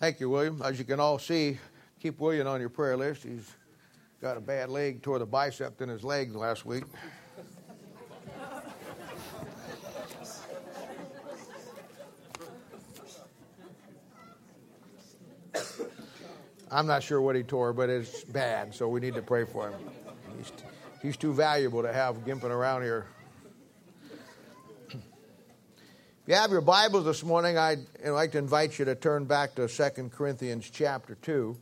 Thank you, William. As you can all see, keep William on your prayer list. He's got a bad leg, tore the bicep in his leg last week. I'm not sure what he tore, but it's bad, so we need to pray for him. He's, he's too valuable to have gimping around here. If you have your Bibles this morning, I'd like to invite you to turn back to 2 Corinthians chapter 2.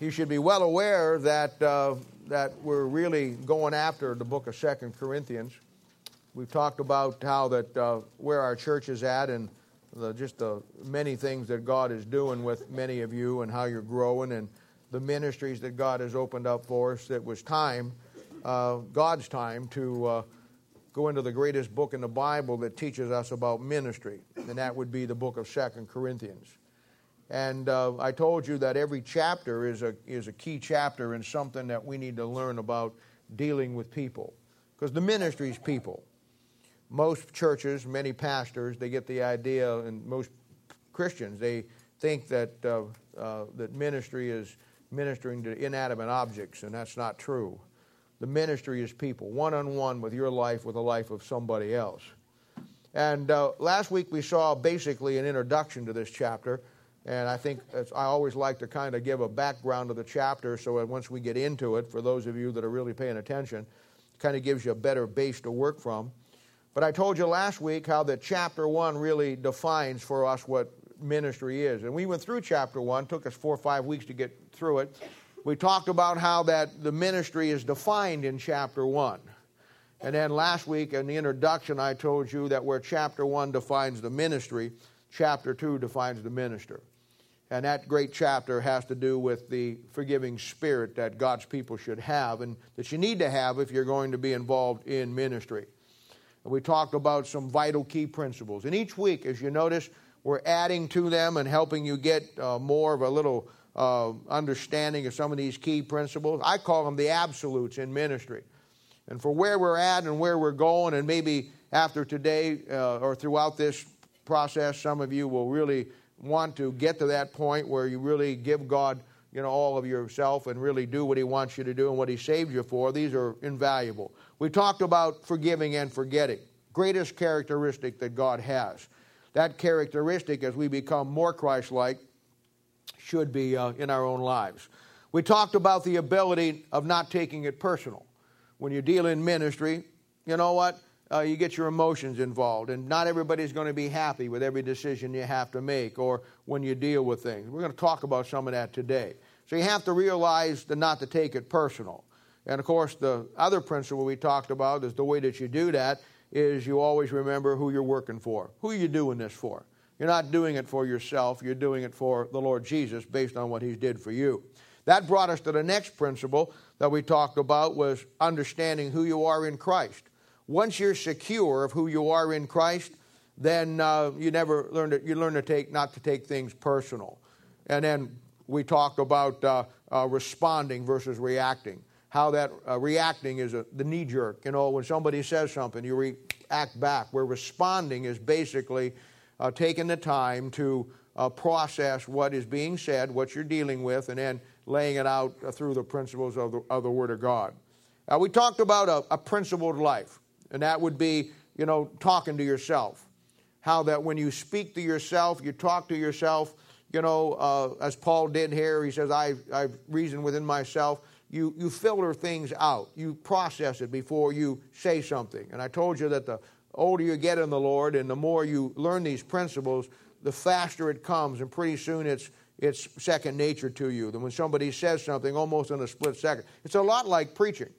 You should be well aware that, uh, that we're really going after the book of 2 Corinthians. We've talked about how that uh, where our church is at and the, just the many things that God is doing with many of you and how you're growing and the ministries that God has opened up for us. It was time, uh, God's time, to uh, go into the greatest book in the Bible that teaches us about ministry, and that would be the book of Second Corinthians. And uh, I told you that every chapter is a, is a key chapter and something that we need to learn about dealing with people. Because the ministry is people most churches, many pastors, they get the idea, and most Christians, they think that uh, uh, that ministry is ministering to inanimate objects, and that's not true. The ministry is people, one on one with your life, with the life of somebody else. And uh, last week we saw basically an introduction to this chapter, and I think I always like to kind of give a background to the chapter so that once we get into it, for those of you that are really paying attention, kind of gives you a better base to work from. But I told you last week how that chapter 1 really defines for us what ministry is. And we went through chapter 1, took us 4 or 5 weeks to get through it. We talked about how that the ministry is defined in chapter 1. And then last week in the introduction I told you that where chapter 1 defines the ministry, chapter 2 defines the minister. And that great chapter has to do with the forgiving spirit that God's people should have and that you need to have if you're going to be involved in ministry. And we talked about some vital key principles. And each week, as you notice, we're adding to them and helping you get uh, more of a little uh, understanding of some of these key principles. I call them the absolutes in ministry. And for where we're at and where we're going, and maybe after today uh, or throughout this process, some of you will really want to get to that point where you really give God you know, all of yourself and really do what He wants you to do and what He saved you for. These are invaluable. We talked about forgiving and forgetting, greatest characteristic that God has. That characteristic, as we become more Christ like, should be uh, in our own lives. We talked about the ability of not taking it personal. When you deal in ministry, you know what? Uh, you get your emotions involved, and not everybody's going to be happy with every decision you have to make or when you deal with things. We're going to talk about some of that today. So you have to realize the not to take it personal. And of course, the other principle we talked about is the way that you do that is you always remember who you're working for. Who are you doing this for? You're not doing it for yourself, you're doing it for the Lord Jesus based on what He did for you. That brought us to the next principle that we talked about was understanding who you are in Christ. Once you're secure of who you are in Christ, then uh, you never learn to you learn to take not to take things personal. And then we talked about uh, uh, responding versus reacting how that uh, reacting is a, the knee jerk. You know, when somebody says something, you react back. Where responding is basically uh, taking the time to uh, process what is being said, what you're dealing with, and then laying it out uh, through the principles of the, of the Word of God. Now, we talked about a, a principled life, and that would be, you know, talking to yourself. How that when you speak to yourself, you talk to yourself, you know, uh, as Paul did here, he says, I, I've reasoned within myself you, you filter things out. You process it before you say something. And I told you that the older you get in the Lord and the more you learn these principles, the faster it comes, and pretty soon it's it's second nature to you. Then when somebody says something, almost in a split second, it's a lot like preaching.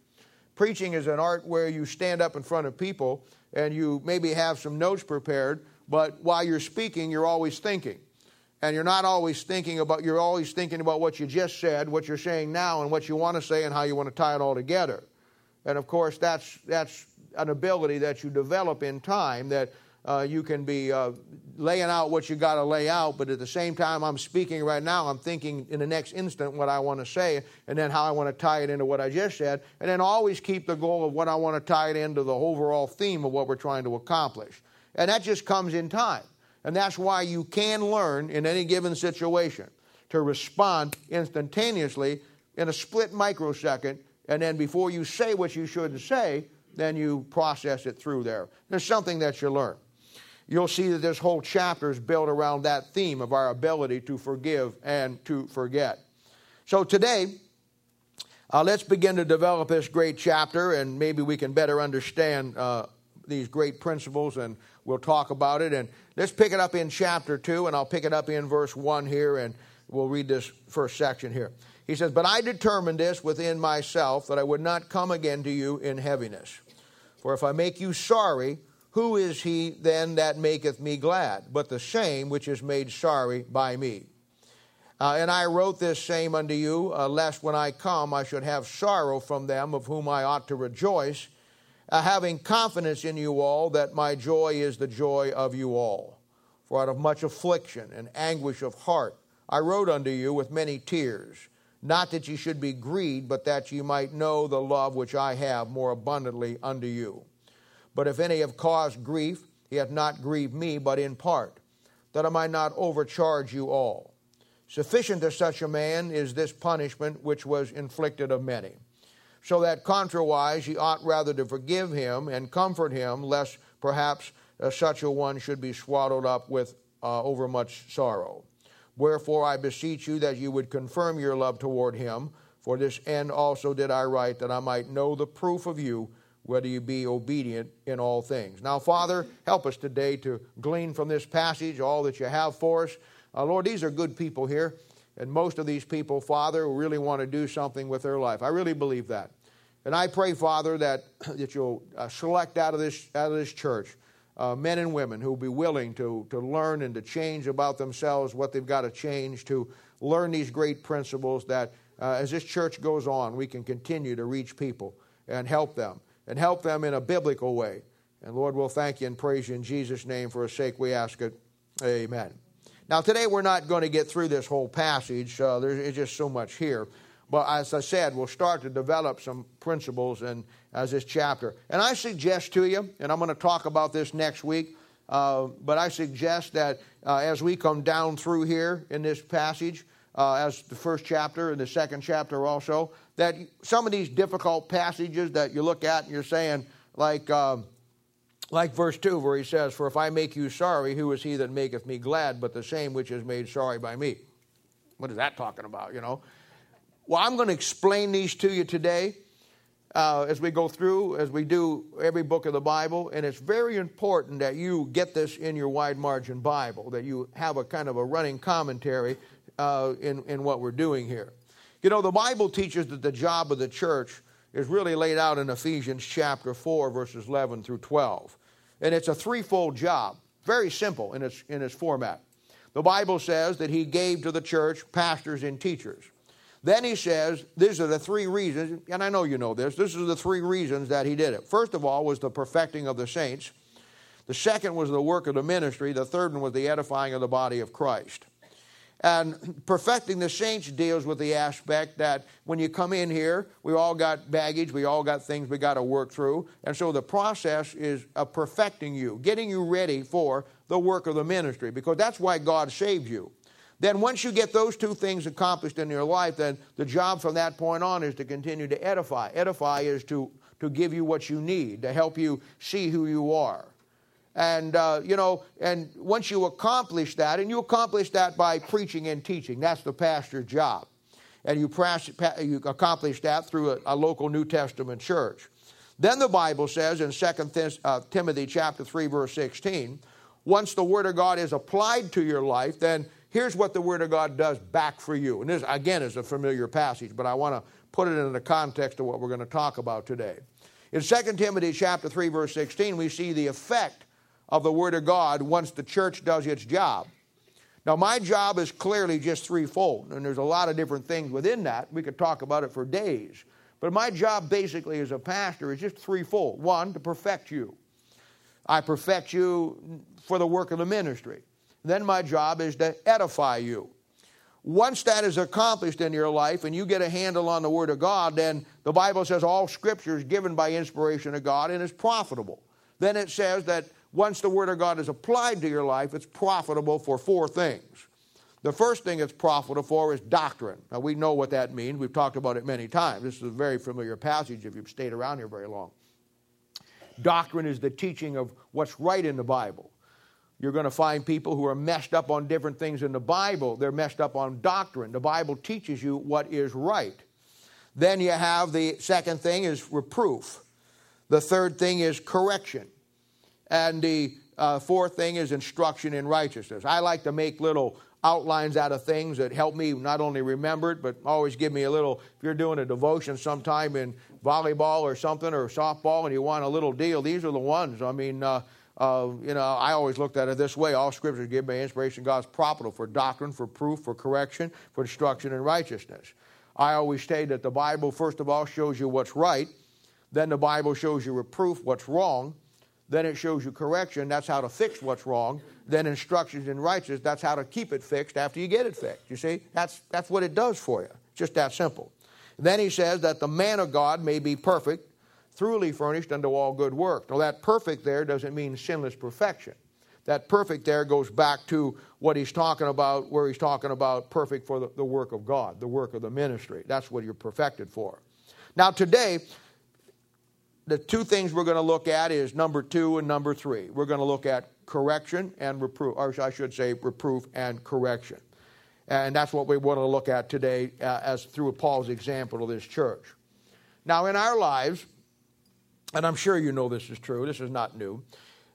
Preaching is an art where you stand up in front of people and you maybe have some notes prepared, but while you're speaking, you're always thinking and you're not always thinking about you're always thinking about what you just said what you're saying now and what you want to say and how you want to tie it all together and of course that's that's an ability that you develop in time that uh, you can be uh, laying out what you got to lay out but at the same time i'm speaking right now i'm thinking in the next instant what i want to say and then how i want to tie it into what i just said and then always keep the goal of what i want to tie it into the overall theme of what we're trying to accomplish and that just comes in time And that's why you can learn in any given situation to respond instantaneously in a split microsecond. And then before you say what you shouldn't say, then you process it through there. There's something that you learn. You'll see that this whole chapter is built around that theme of our ability to forgive and to forget. So today, uh, let's begin to develop this great chapter, and maybe we can better understand uh, these great principles, and we'll talk about it. And let's pick it up in chapter 2, and I'll pick it up in verse 1 here, and we'll read this first section here. He says, But I determined this within myself that I would not come again to you in heaviness. For if I make you sorry, who is he then that maketh me glad, but the same which is made sorry by me? Uh, and I wrote this same unto you, uh, lest when I come I should have sorrow from them of whom I ought to rejoice, uh, having confidence in you all that my joy is the joy of you all. For out of much affliction and anguish of heart I wrote unto you with many tears, not that ye should be grieved, but that ye might know the love which I have more abundantly unto you. But if any have caused grief, he hath not grieved me, but in part, that I might not overcharge you all. Sufficient to such a man is this punishment which was inflicted of many. So that contrariwise ye ought rather to forgive him and comfort him, lest perhaps uh, such a one should be swallowed up with uh, overmuch sorrow. Wherefore I beseech you that you would confirm your love toward him. For this end also did I write, that I might know the proof of you whether you be obedient in all things. Now, Father, help us today to glean from this passage all that you have for us. Uh, Lord, these are good people here, and most of these people, Father, really want to do something with their life. I really believe that. And I pray, Father, that, that you'll uh, select out of this, out of this church uh, men and women who will be willing to, to learn and to change about themselves what they've got to change, to learn these great principles that uh, as this church goes on, we can continue to reach people and help them and help them in a biblical way. And Lord, we'll thank you and praise you in Jesus' name. For a sake, we ask it. Amen. Now, today we're not going to get through this whole passage. Uh, there's just so much here. But as I said, we'll start to develop some principles in as this chapter. And I suggest to you, and I'm going to talk about this next week, uh, but I suggest that uh, as we come down through here in this passage, uh, as the first chapter and the second chapter also, that some of these difficult passages that you look at and you're saying, like, um, like verse 2, where he says, For if I make you sorry, who is he that maketh me glad, but the same which is made sorry by me? What is that talking about, you know? Well, I'm going to explain these to you today uh, as we go through, as we do every book of the Bible, and it's very important that you get this in your wide margin Bible, that you have a kind of a running commentary uh, in, in what we're doing here. You know, the Bible teaches that the job of the church is really laid out in Ephesians chapter 4, verses 11 through 12. And it's a threefold job, very simple in its, in its format. The Bible says that He gave to the church pastors and teachers. Then He says, these are the three reasons, and I know you know this, this is the three reasons that He did it. First of all was the perfecting of the saints. The second was the work of the ministry. The third one was the edifying of the body of Christ. And perfecting the saints deals with the aspect that when you come in here, we all got baggage, we all got things we got to work through. And so the process is of perfecting you, getting you ready for the work of the ministry, because that's why God saved you. Then, once you get those two things accomplished in your life, then the job from that point on is to continue to edify. Edify is to, to give you what you need, to help you see who you are. And, uh, you know, and once you accomplish that, and you accomplish that by preaching and teaching, that's the pastor's job. And you, you accomplish that through a, a, local New Testament church. Then the Bible says in 2 uh, Timothy chapter 3, verse 16, once the Word of God is applied to your life, then here's what the Word of God does back for you. And this, again, is a familiar passage, but I want to put it in the context of what we're going to talk about today. In 2 Timothy chapter 3, verse 16, we see the effect of the Word of God once the church does its job. Now, my job is clearly just threefold, and there's a lot of different things within that. We could talk about it for days. But my job basically as a pastor is just threefold. One, to perfect you. I perfect you for the work of the ministry. Then my job is to edify you. Once that is accomplished in your life and you get a handle on the Word of God, then the Bible says all Scripture is given by inspiration of God and is profitable. Then it says that once the Word of God is applied to your life, it's profitable for four things. The first thing it's profitable for is doctrine. Now, we know what that means. We've talked about it many times. This is a very familiar passage if you've stayed around here very long. Doctrine is the teaching of what's right in the Bible. You're going to find people who are messed up on different things in the Bible. They're messed up on doctrine. The Bible teaches you what is right. Then you have the second thing is reproof. The third thing is correction. And the uh, fourth thing is instruction in righteousness. I like to make little outlines out of things that help me not only remember it, but always give me a little. If you're doing a devotion sometime in volleyball or something or softball and you want a little deal, these are the ones. I mean, uh, uh, you know, I always looked at it this way. All scriptures give me inspiration. God's profitable for doctrine, for proof, for correction, for instruction in righteousness. I always say that the Bible, first of all, shows you what's right. Then the Bible shows you reproof, what's wrong. Then it shows you correction. That's how to fix what's wrong. Then instructions in righteousness. That's how to keep it fixed after you get it fixed. You see, that's, that's what it does for you. Just that simple. Then he says that the man of God may be perfect, truly furnished unto all good work. Now, that perfect there doesn't mean sinless perfection. That perfect there goes back to what he's talking about, where he's talking about perfect for the, the work of God, the work of the ministry. That's what you're perfected for. Now, today, the two things we're going to look at is number two and number three. We're going to look at correction and reproof, or I should say, reproof and correction. And that's what we want to look at today uh, as through Paul's example of this church. Now, in our lives, and I'm sure you know this is true, this is not new.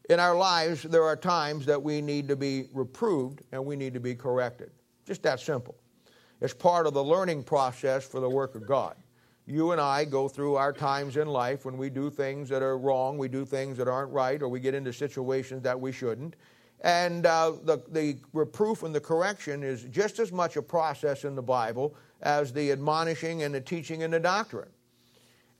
In our lives, there are times that we need to be reproved and we need to be corrected. Just that simple. It's part of the learning process for the work of God. You and I go through our times in life when we do things that are wrong, we do things that aren't right, or we get into situations that we shouldn't. And uh, the, the reproof and the correction is just as much a process in the Bible as the admonishing and the teaching and the doctrine.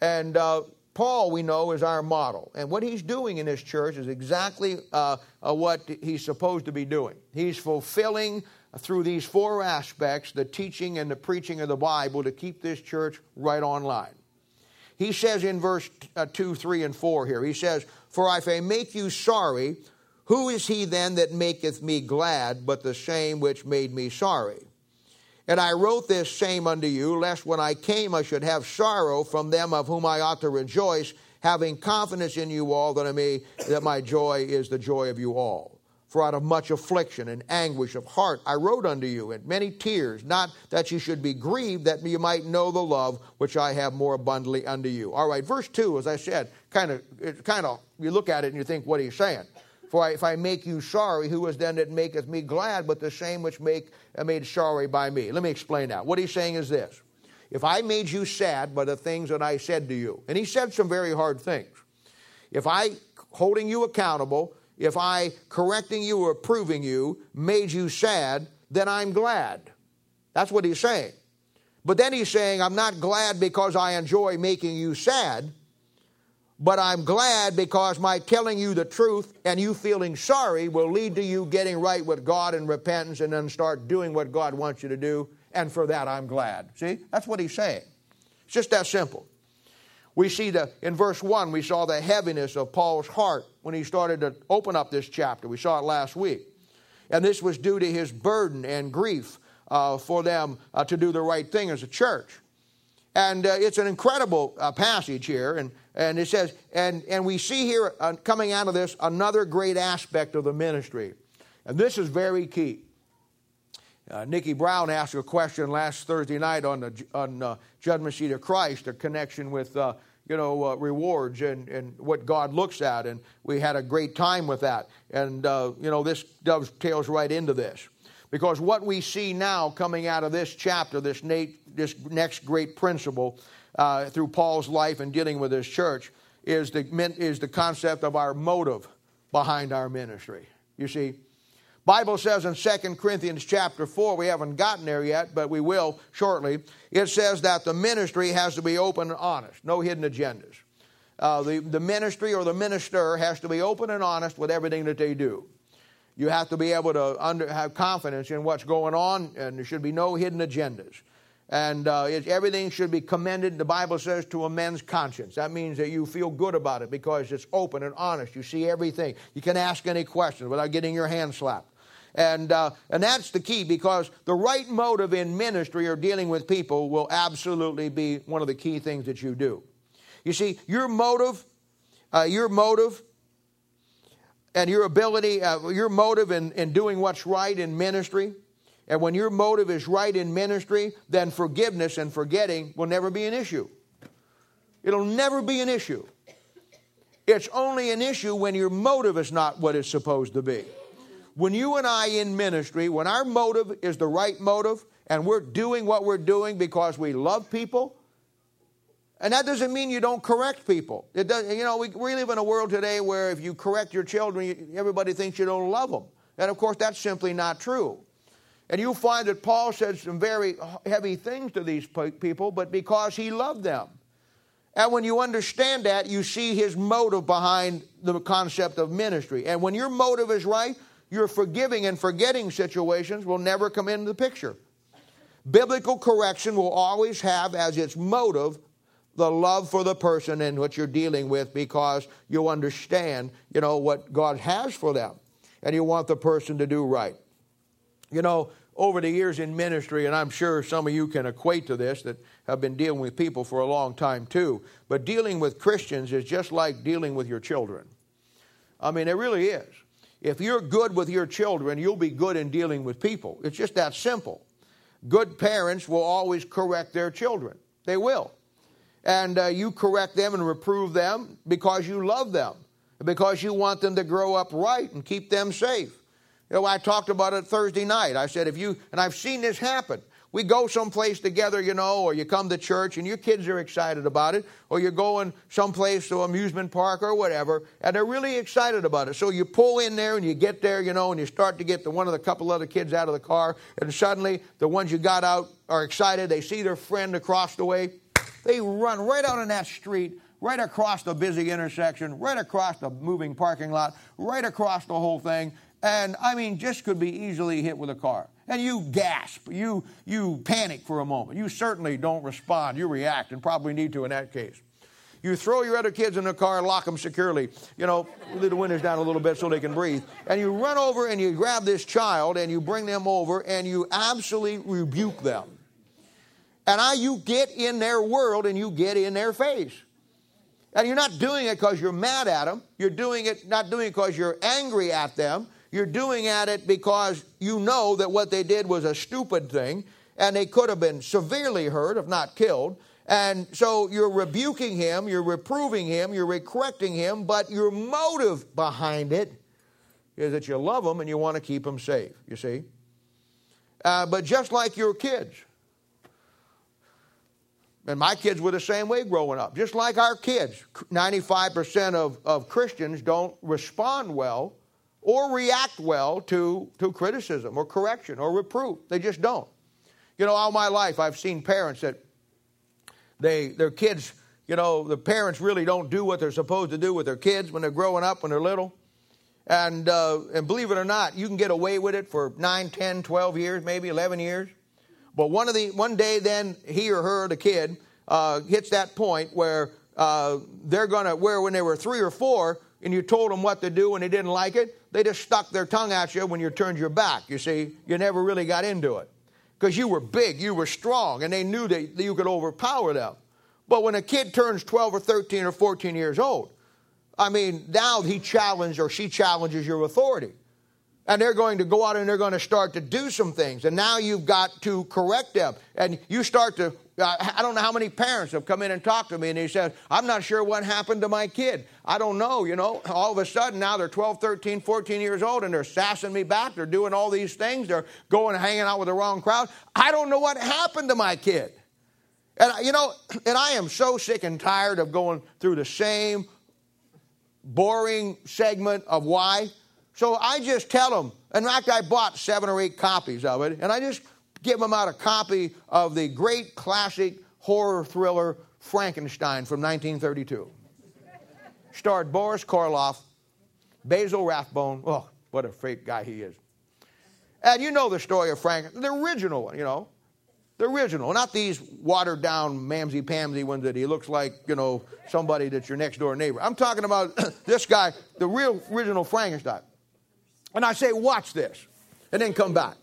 And uh, Paul, we know, is our model. And what he's doing in this church is exactly uh, uh, what he's supposed to be doing. He's fulfilling through these four aspects the teaching and the preaching of the Bible to keep this church right on line. He says in verse uh, 2, 3, and 4 here, he says, For if I make you sorry, who is he then that maketh me glad but the same which made me sorry? And I wrote this same unto you, lest when I came I should have sorrow from them of whom I ought to rejoice, having confidence in you all that I may that my joy is the joy of you all. For out of much affliction and anguish of heart I wrote unto you, and many tears, not that you should be grieved, that you might know the love which I have more abundantly unto you. All right, verse two, as I said, kind of, kind of, you look at it and you think, what are you saying? For if I make you sorry, who is then that maketh me glad, but the same which make uh, made sorry by me? Let me explain that. What he's saying is this: If I made you sad by the things that I said to you, and he said some very hard things, if I holding you accountable, if I correcting you or approving you made you sad, then I'm glad. That's what he's saying. But then he's saying, I'm not glad because I enjoy making you sad. But I'm glad because my telling you the truth and you feeling sorry will lead to you getting right with God and repentance and then start doing what God wants you to do. And for that, I'm glad. See, that's what he's saying. It's just that simple. We see the, in verse 1, we saw the heaviness of Paul's heart when he started to open up this chapter. We saw it last week. And this was due to his burden and grief uh, for them uh, to do the right thing as a church. And uh, it's an incredible uh, passage here. And and it says, and, and we see here uh, coming out of this another great aspect of the ministry. And this is very key. Uh, Nikki Brown asked a question last Thursday night on the on, uh, Judgment Seat of Christ, a connection with uh, you know uh, rewards and, and what God looks at, and we had a great time with that. And uh, you know this dovetails right into this because what we see now coming out of this chapter, this, this next great principle, uh, through Paul's life and dealing with his church is the, is the concept of our motive behind our ministry. You see, Bible says in 2 Corinthians chapter 4, we haven't gotten there yet, but we will shortly. It says that the ministry has to be open and honest, no hidden agendas. Uh, the, the ministry or the minister has to be open and honest with everything that they do. You have to be able to under, have confidence in what's going on, and there should be no hidden agendas. And uh, it, everything should be commended, the Bible says, to a man's conscience. That means that you feel good about it because it's open and honest. You see everything. You can ask any questions without getting your hand slapped. And, uh, and that's the key because the right motive in ministry or dealing with people will absolutely be one of the key things that you do. You see, your motive, uh, your motive, and your ability, uh, your motive in, in doing what's right in ministry, and when your motive is right in ministry, then forgiveness and forgetting will never be an issue. It'll never be an issue. It's only an issue when your motive is not what it's supposed to be. When you and I in ministry, when our motive is the right motive, and we're doing what we're doing because we love people, and that doesn't mean you don't correct people. It does, you know, we, we live in a world today where if you correct your children, everybody thinks you don't love them. And of course, that's simply not true. And you'll find that Paul said some very heavy things to these people, but because he loved them. And when you understand that, you see his motive behind the concept of ministry. And when your motive is right, your forgiving and forgetting situations will never come into the picture. Biblical correction will always have as its motive the love for the person and what you're dealing with because you understand, you know, what God has for them. And you want the person to do right. You know, over the years in ministry, and I'm sure some of you can equate to this that have been dealing with people for a long time too, but dealing with Christians is just like dealing with your children. I mean, it really is. If you're good with your children, you'll be good in dealing with people. It's just that simple. Good parents will always correct their children, they will. And uh, you correct them and reprove them because you love them, because you want them to grow up right and keep them safe. You know, I talked about it Thursday night. I said, if you, and I've seen this happen. We go someplace together, you know, or you come to church and your kids are excited about it, or you're going someplace to amusement park or whatever, and they're really excited about it. So you pull in there and you get there, you know, and you start to get the one of the couple other kids out of the car, and suddenly the ones you got out are excited. They see their friend across the way. They run right out on that street, right across the busy intersection, right across the moving parking lot, right across the whole thing, and I mean, just could be easily hit with a car. And you gasp, you, you panic for a moment. You certainly don't respond, you react, and probably need to in that case. You throw your other kids in the car, lock them securely, you know, leave the windows down a little bit so they can breathe. And you run over and you grab this child and you bring them over and you absolutely rebuke them. And I, you get in their world and you get in their face. And you're not doing it because you're mad at them. You're doing it, not doing it because you're angry at them. You're doing at it because you know that what they did was a stupid thing and they could have been severely hurt, if not killed. And so you're rebuking him, you're reproving him, you're correcting him, but your motive behind it is that you love them and you want to keep them safe, you see? Uh, but just like your kids, and my kids were the same way growing up, just like our kids, 95% of, of Christians don't respond well or react well to, to criticism or correction or reproof. They just don't. You know, all my life I've seen parents that they their kids, you know, the parents really don't do what they're supposed to do with their kids when they're growing up, when they're little. And, uh, and believe it or not, you can get away with it for 9, 10, 12 years, maybe 11 years. But one, of the, one day, then he or her, the kid, uh, hits that point where uh, they're to, where when they were three or four and you told them what to do and they didn't like it, they just stuck their tongue at you when you turned your back. You see, you never really got into it because you were big, you were strong, and they knew that you could overpower them. But when a kid turns 12 or 13 or 14 years old, I mean, now he challenges or she challenges your authority. And they're going to go out and they're going to start to do some things. And now you've got to correct them. And you start to uh, I don't know how many parents have come in and talked to me and they said, I'm not sure what happened to my kid. I don't know, you know. All of a sudden now they're 12, 13, 14 years old and they're sassing me back. They're doing all these things. They're going and hanging out with the wrong crowd. I don't know what happened to my kid. And, you know, and I am so sick and tired of going through the same boring segment of why. So I just tell them. In fact, I bought seven or eight copies of it, and I just give them out a copy of the great classic horror thriller Frankenstein from 1932. Starred Boris Karloff, Basil Rathbone. Oh, what a fake guy he is. And you know the story of Frank, the original one, you know. The original, not these watered down mamsy pamsy ones that he looks like, you know, somebody that's your next door neighbor. I'm talking about this guy, the real original Frankenstein. And I say, watch this, and then come back.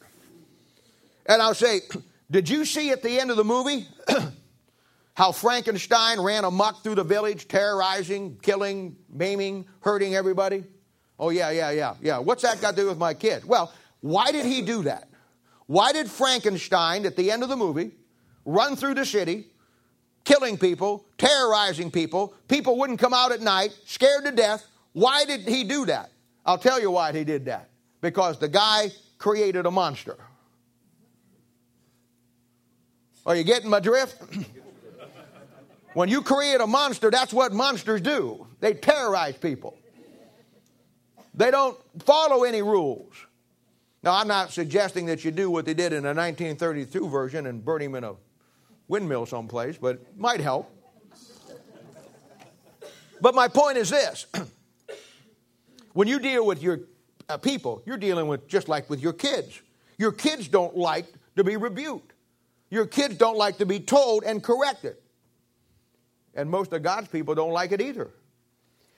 And I'll say, did you see at the end of the movie how Frankenstein ran amok through the village, terrorizing, killing, maiming, hurting everybody? Oh, yeah, yeah, yeah, yeah. What's that got to do with my kid? Well, why did he do that? Why did Frankenstein, at the end of the movie, run through the city, killing people, terrorizing people? People wouldn't come out at night, scared to death. Why did he do that? I'll tell you why he did that. Because the guy created a monster. Are you getting my drift? when you create a monster, that's what monsters do. They terrorize people. They don't follow any rules. Now, I'm not suggesting that you do what they did in the 1932 version and burn him in a windmill someplace, but it might help. But my point is this when you deal with your uh, people, you're dealing with just like with your kids. Your kids don't like to be rebuked, your kids don't like to be told and corrected. And most of God's people don't like it either.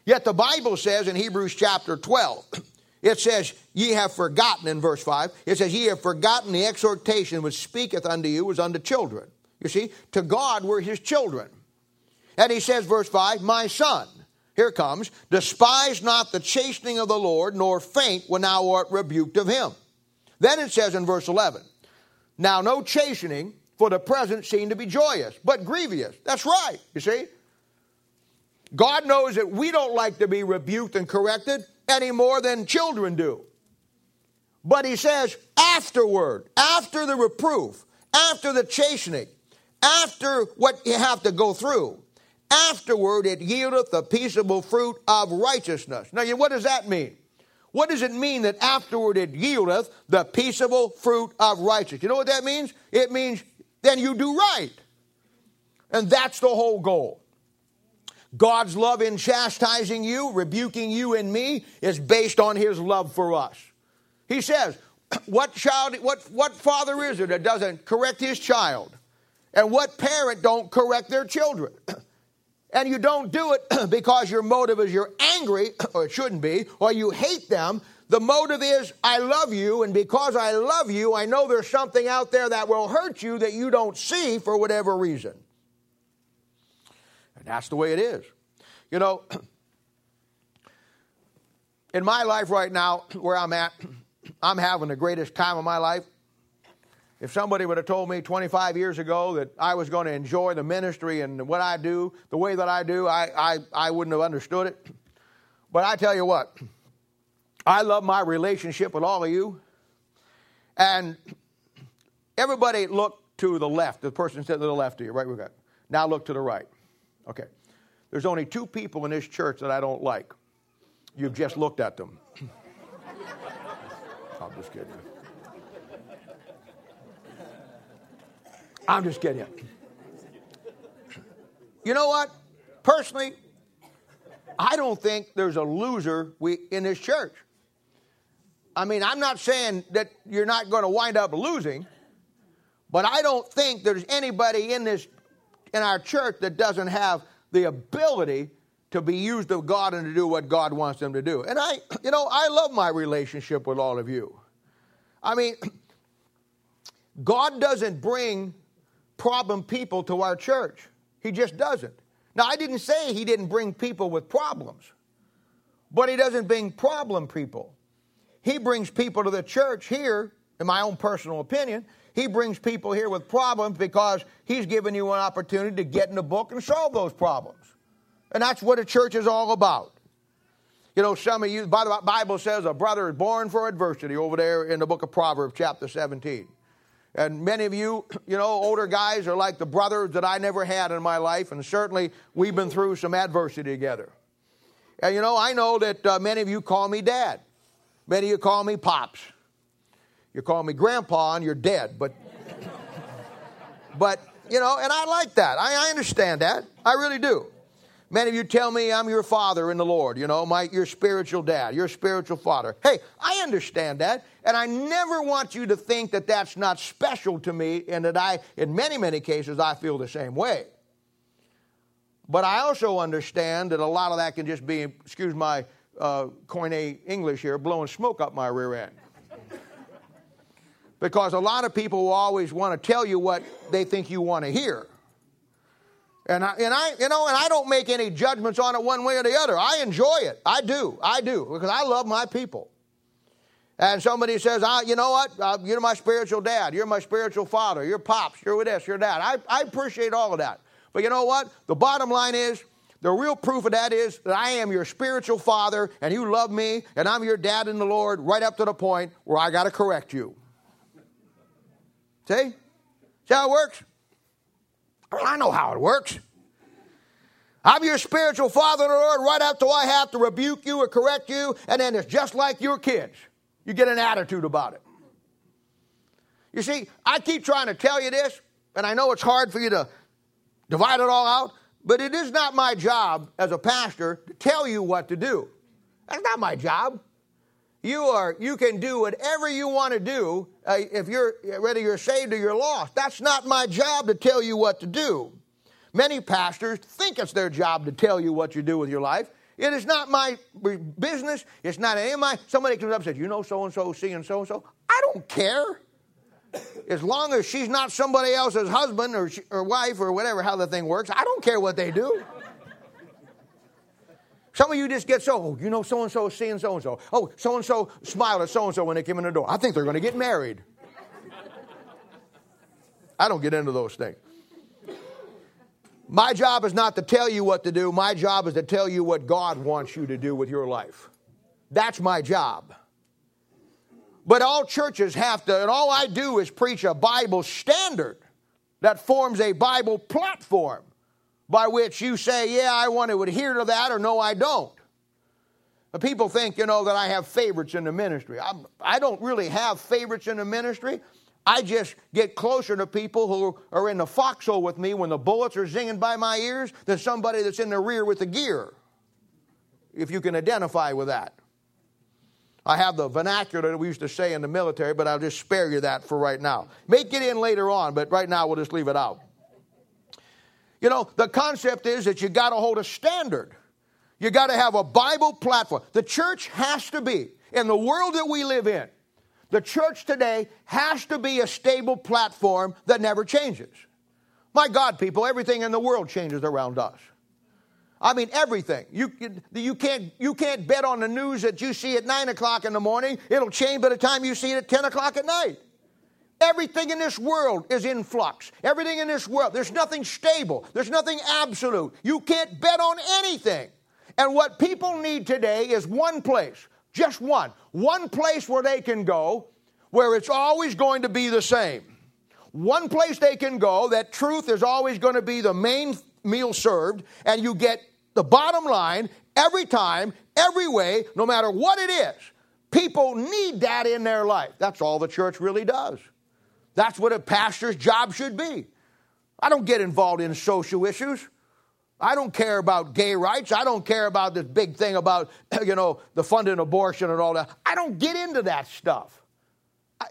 Yet the Bible says in Hebrews chapter 12, it says, Ye have forgotten, in verse 5, it says, Ye have forgotten the exhortation which speaketh unto you as unto children. You see, to God we're his children. And he says, verse 5, My son, here comes, despise not the chastening of the Lord, nor faint when thou art rebuked of him. Then it says in verse 11, Now no chastening for the present seem to be joyous, but grievous. That's right, you see. God knows that we don't like to be rebuked and corrected any more than children do. But he says, afterward, after the reproof, after the chastening, after what you have to go through, afterward it yieldeth the peaceable fruit of righteousness. Now, what does that mean? What does it mean that afterward it yieldeth the peaceable fruit of righteousness? You know what that means? It means then you do right. And that's the whole goal. God's love in chastising you, rebuking you and me, is based on his love for us. He says, what child, what, what father is there that doesn't correct his child? And what parent don't correct their children? and you don't do it because your motive is you're angry, or it shouldn't be, or you hate them. The motive is, I love you, and because I love you, I know there's something out there that will hurt you that you don't see for whatever reason. And that's the way it is. You know, in my life right now, where I'm at, I'm having the greatest time of my life. If somebody would have told me 25 years ago that I was going to enjoy the ministry and what I do the way that I do, I, I, I wouldn't have understood it. But I tell you what, I love my relationship with all of you. And everybody look to the left. The person sitting to the left of you, right? We got. Now look to the right. Okay. There's only two people in this church that I don't like. You've just looked at them. I'm just kidding. I'm just kidding. You know what? Personally, I don't think there's a loser we, in this church. I mean, I'm not saying that you're not going to wind up losing, but I don't think there's anybody in this in our church that doesn't have the ability to be used of God and to do what God wants them to do. And I, you know, I love my relationship with all of you. I mean, God doesn't bring problem people to our church. He just doesn't. Now, I didn't say he didn't bring people with problems, but he doesn't bring problem people. He brings people to the church here, in my own personal opinion. He brings people here with problems because he's given you an opportunity to get in the book and solve those problems. And that's what a church is all about. You know, some of you, by the Bible says a brother is born for adversity over there in the book of Proverbs, chapter 17. And many of you, you know, older guys are like the brothers that I never had in my life, and certainly we've been through some adversity together. And you know, I know that uh, many of you call me dad. Many of you call me pops. You call me grandpa and you're dead, but but you know, and I like that. I, I understand that. I really do. Many of you tell me I'm your father in the Lord, you know, my, your spiritual dad, your spiritual father. Hey, I understand that, and I never want you to think that that's not special to me and that I, in many, many cases, I feel the same way. But I also understand that a lot of that can just be, excuse my uh, Koine English here, blowing smoke up my rear end. because a lot of people will always want to tell you what they think you want to hear. And I, and I, you know, and I don't make any judgments on it one way or the other. I enjoy it. I do. I do because I love my people. And somebody says, ah, you know what? Uh, you're my spiritual dad. You're my spiritual father. You're pops. You're with this. You're that. I, I appreciate all of that. But you know what? The bottom line is, the real proof of that is that I am your spiritual father and you love me and I'm your dad in the Lord right up to the point where I got to correct you. See? See how it works? I know how it works. I'm your spiritual father in the Lord right after I have to rebuke you or correct you, and then it's just like your kids. You get an attitude about it. You see, I keep trying to tell you this, and I know it's hard for you to divide it all out, but it is not my job as a pastor to tell you what to do. That's not my job. You are you can do whatever you want to do uh, if you're whether you're saved or you're lost. That's not my job to tell you what to do. Many pastors think it's their job to tell you what you do with your life. It is not my business. It's not any of my. Somebody comes up and says, "You know so and so, seeing so and so." I don't care. As long as she's not somebody else's husband or, or wife or whatever, how the thing works, I don't care what they do. Some of you just get so, oh, you know, so and so seeing so and so. Oh, so and so smiled at so and so when they came in the door. I think they're going to get married. I don't get into those things. My job is not to tell you what to do. My job is to tell you what God wants you to do with your life. That's my job. But all churches have to, and all I do is preach a Bible standard that forms a Bible platform by which you say, yeah, I want to adhere to that, or no, I don't. But people think, you know, that I have favorites in the ministry. I'm, I do not really have favorites in the ministry. I just get closer to people who are in the foxhole with me when the bullets are zinging by my ears than somebody that's in the rear with the gear, if you can identify with that. I have the vernacular that we used to say in the military, but I'll just spare you that for right now. May get in later on, but right now we'll just leave it out. You know, the concept is that you got to hold a standard. You got to have a Bible platform. The church has to be, in the world that we live in, the church today has to be a stable platform that never changes. My God, people, everything in the world changes around us. I mean, everything. You, you, can't, you can't bet on the news that you see at 9 o'clock in the morning. It'll change by the time you see it at 10 o'clock at night. Everything in this world is in flux. Everything in this world, there's nothing stable, there's nothing absolute. You can't bet on anything. And what people need today is one place, just one, one place where they can go where it's always going to be the same. One place they can go that truth is always going to be the main meal served, and you get the bottom line every time, every way, no matter what it is. People need that in their life. That's all the church really does. That's what a pastor's job should be. I don't get involved in social issues. I don't care about gay rights. I don't care about this big thing about, you know, the funding abortion and all that. I don't get into that stuff.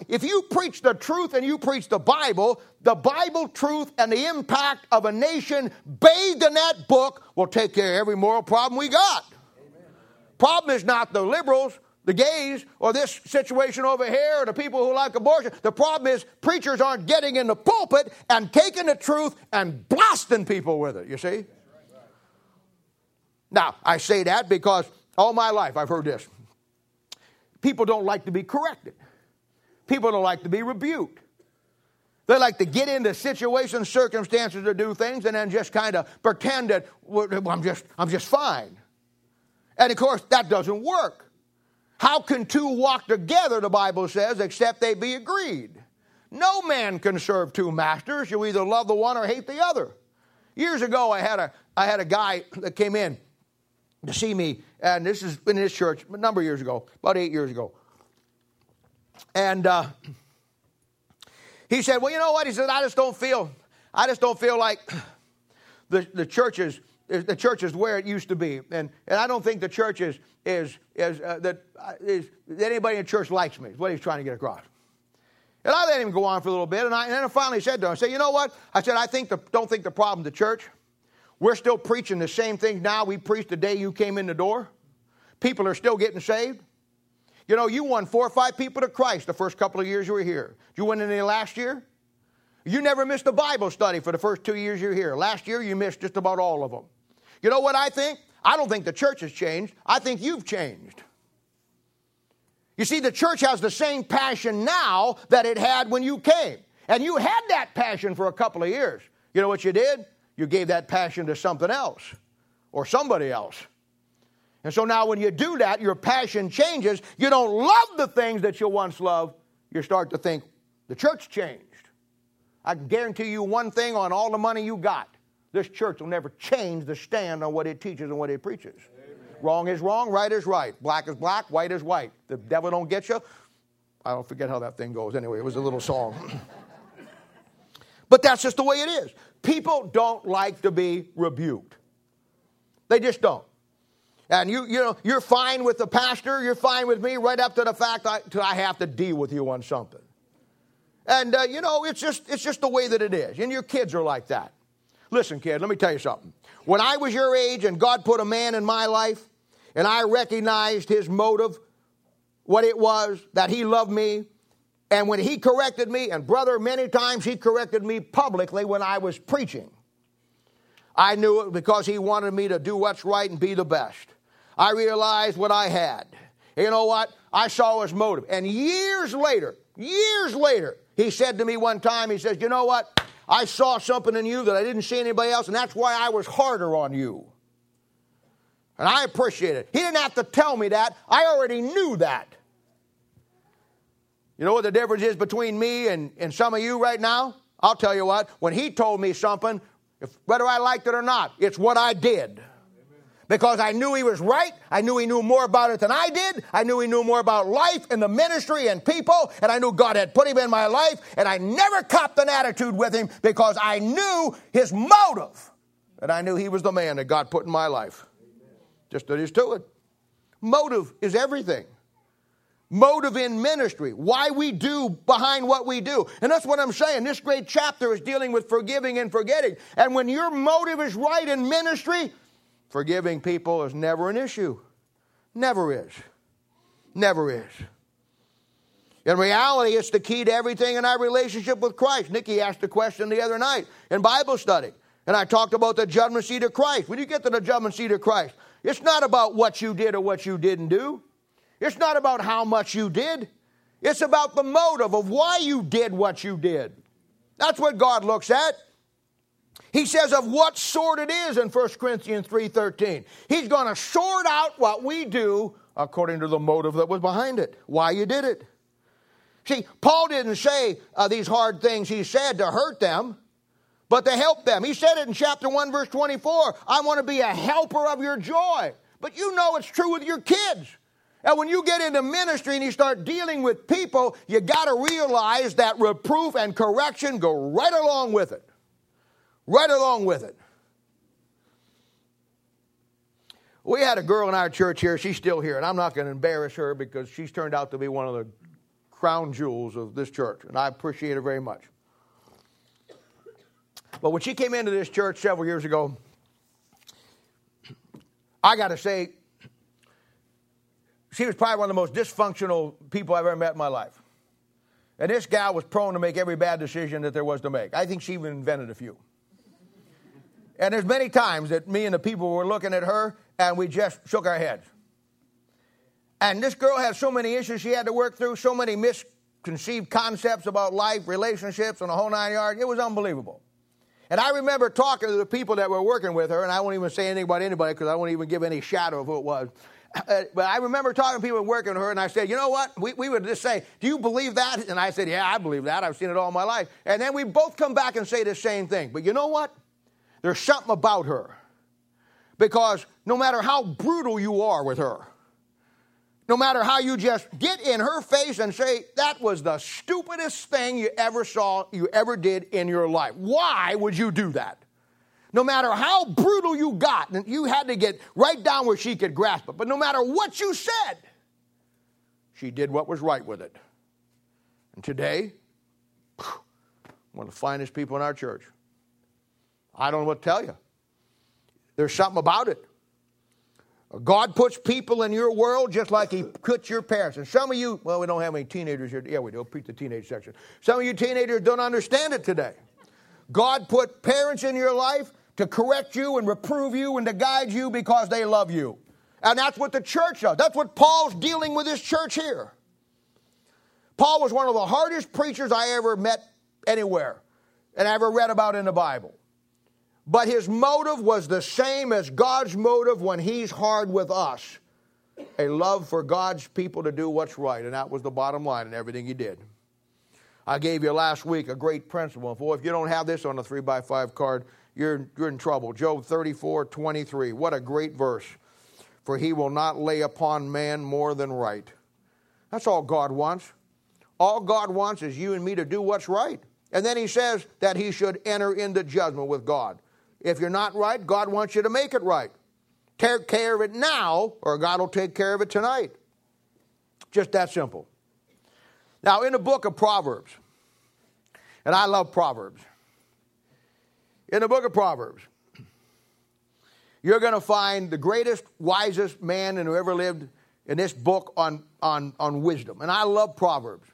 If you preach the truth and you preach the Bible, the Bible truth and the impact of a nation bathed in that book will take care of every moral problem we got. Amen. Problem is not the liberals the gays or this situation over here or the people who like abortion. The problem is preachers aren't getting in the pulpit and taking the truth and blasting people with it, you see? Now, I say that because all my life I've heard this. People don't like to be corrected. People don't like to be rebuked. They like to get into situations, circumstances to do things and then just kind of pretend that well, I'm just I'm just fine. And of course that doesn't work. How can two walk together, the Bible says, except they be agreed? No man can serve two masters. You either love the one or hate the other. Years ago, I had a, I had a guy that came in to see me, and this is in this church a number of years ago, about eight years ago. And uh, he said, Well, you know what? He said, I just don't feel, I just don't feel like the, the church is the church is where it used to be. And, and I don't think the church is, is, is, uh, that, uh, that anybody in church likes me, is what he's trying to get across. And I let him go on for a little bit, and, I, and then I finally said to him, I said, you know what? I said, I think the, don't think the problem the church. We're still preaching the same thing now we preached the day you came in the door. People are still getting saved. You know, you won four or five people to Christ the first couple of years you were here. Did you win any last year? You never missed a Bible study for the first two years you're here. Last year, you missed just about all of them. You know what I think? I don't think the church has changed. I think you've changed. You see, the church has the same passion now that it had when you came. And you had that passion for a couple of years. You know what you did? You gave that passion to something else or somebody else. And so now, when you do that, your passion changes. You don't love the things that you once loved. You start to think, the church changed. I can guarantee you one thing on all the money you got this church will never change the stand on what it teaches and what it preaches. Amen. Wrong is wrong, right is right. Black is black, white is white. The devil don't get you. I don't forget how that thing goes. Anyway, it was a little song. but that's just the way it is. People don't like to be rebuked. They just don't. And you, you know, you're fine with the pastor, you're fine with me, right up to the fact I, I have to deal with you on something. And uh, you know, it's just it's just the way that it is. And your kids are like that. Listen, kid, let me tell you something. When I was your age and God put a man in my life, and I recognized his motive, what it was that he loved me, and when he corrected me, and brother, many times he corrected me publicly when I was preaching. I knew it because he wanted me to do what's right and be the best. I realized what I had. You know what? I saw his motive. And years later, years later, he said to me one time, he says, You know what? I saw something in you that I didn't see anybody else, and that's why I was harder on you. And I appreciate it. He didn't have to tell me that. I already knew that. You know what the difference is between me and, and some of you right now? I'll tell you what, when he told me something, if, whether I liked it or not, it's what I did because I knew he was right. I knew he knew more about it than I did. I knew he knew more about life and the ministry and people, and I knew God had put him in my life, and I never copped an attitude with him because I knew his motive. And I knew he was the man that God put in my life. Just that is to it. Motive is everything. Motive in ministry, why we do behind what we do. And that's what I'm saying. This great chapter is dealing with forgiving and forgetting. And when your motive is right in ministry, Forgiving people is never an issue. Never is. Never is. In reality, it's the key to everything in our relationship with Christ. Nikki asked a question the other night in Bible study, and I talked about the judgment seat of Christ. When you get to the judgment seat of Christ, it's not about what you did or what you didn't do. It's not about how much you did. It's about the motive of why you did what you did. That's what God looks at. He says of what sort it is in 1 Corinthians 3:13. He's going to sort out what we do according to the motive that was behind it, why you did it. See, Paul didn't say uh, these hard things he said to hurt them, but to help them. He said it in chapter 1 verse 24, I want to be a helper of your joy. But you know it's true with your kids. And when you get into ministry and you start dealing with people, you got to realize that reproof and correction go right along with it right along with it. We had a girl in our church here, she's still here, and I'm not going to embarrass her because she's turned out to be one of the crown jewels of this church, and I appreciate her very much. But when she came into this church several years ago, I got to say, she was probably one of the most dysfunctional people I've ever met in my life. And this gal was prone to make every bad decision that there was to make. I think she even invented a few. And there's many times that me and the people were looking at her and we just shook our heads. And this girl had so many issues she had to work through, so many misconceived concepts about life, relationships, and the whole nine yards. It was unbelievable. And I remember talking to the people that were working with her, and I won't even say anything about anybody because I won't even give any shadow of who it was. Uh, but I remember talking to people working with her, and I said, You know what? We, we would just say, Do you believe that? And I said, Yeah, I believe that. I've seen it all my life. And then we both come back and say the same thing. But you know what? There's something about her. Because no matter how brutal you are with her, no matter how you just get in her face and say, that was the stupidest thing you ever saw, you ever did in your life. Why would you do that? No matter how brutal you got, and you had to get right down where she could grasp it, but no matter what you said, she did what was right with it. And today, one of the finest people in our church. I don't know what to tell you. There's something about it. God puts people in your world just like He puts your parents. And some of you, well, we don't have any teenagers here. Yeah, we do. Preach the teenage section. Some of you teenagers don't understand it today. God put parents in your life to correct you and reprove you and to guide you because they love you. And that's what the church does. That's what Paul's dealing with his church here. Paul was one of the hardest preachers I ever met anywhere and I ever read about in the Bible. But his motive was the same as God's motive when he's hard with us a love for God's people to do what's right. And that was the bottom line in everything he did. I gave you last week a great principle. Boy, if you don't have this on a 3 by 5 card, you're, you're in trouble. Job 34 23. What a great verse. For he will not lay upon man more than right. That's all God wants. All God wants is you and me to do what's right. And then he says that he should enter into judgment with God. If you're not right, God wants you to make it right. Take care of it now, or God will take care of it tonight. Just that simple. Now, in the book of Proverbs, and I love Proverbs, in the book of Proverbs, you're going to find the greatest, wisest man who ever lived in this book on, on, on wisdom. And I love Proverbs.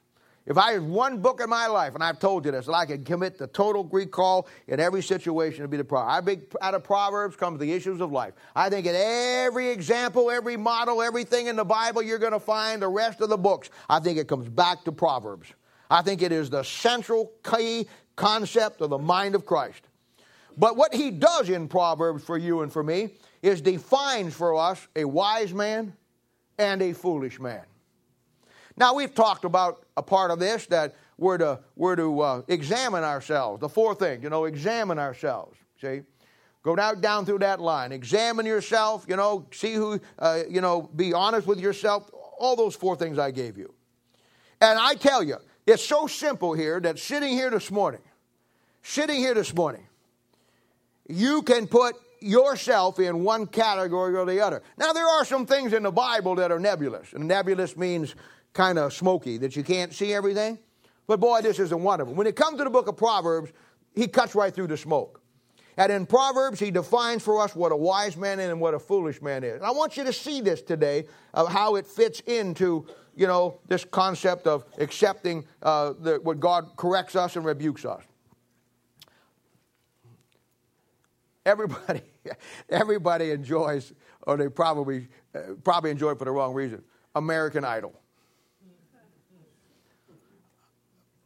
If I had one book in my life, and I've told you this, that I could commit the total recall in every situation to be the Proverbs. I think out of Proverbs comes the issues of life. I think in every example, every model, everything in the Bible, you're going to find the rest of the books. I think it comes back to Proverbs. I think it is the central key concept of the mind of Christ. But what he does in Proverbs for you and for me is defines for us a wise man and a foolish man. Now, we've talked about a part of this that we're to, we're to uh, examine ourselves. The four things, you know, examine ourselves. See? Go down, down through that line. Examine yourself, you know, see who, uh, you know, be honest with yourself. All those four things I gave you. And I tell you, it's so simple here that sitting here this morning, sitting here this morning, you can put yourself in one category or the other. Now, there are some things in the Bible that are nebulous, and nebulous means kind of smoky, that you can't see everything. But boy, this isn't one of them. When it comes to the book of Proverbs, he cuts right through the smoke. And in Proverbs, he defines for us what a wise man is and what a foolish man is. And I want you to see this today of how it fits into, you know, this concept of accepting uh, the, what God corrects us and rebukes us. Everybody, everybody enjoys, or they probably, uh, probably enjoy it for the wrong reason, American Idol.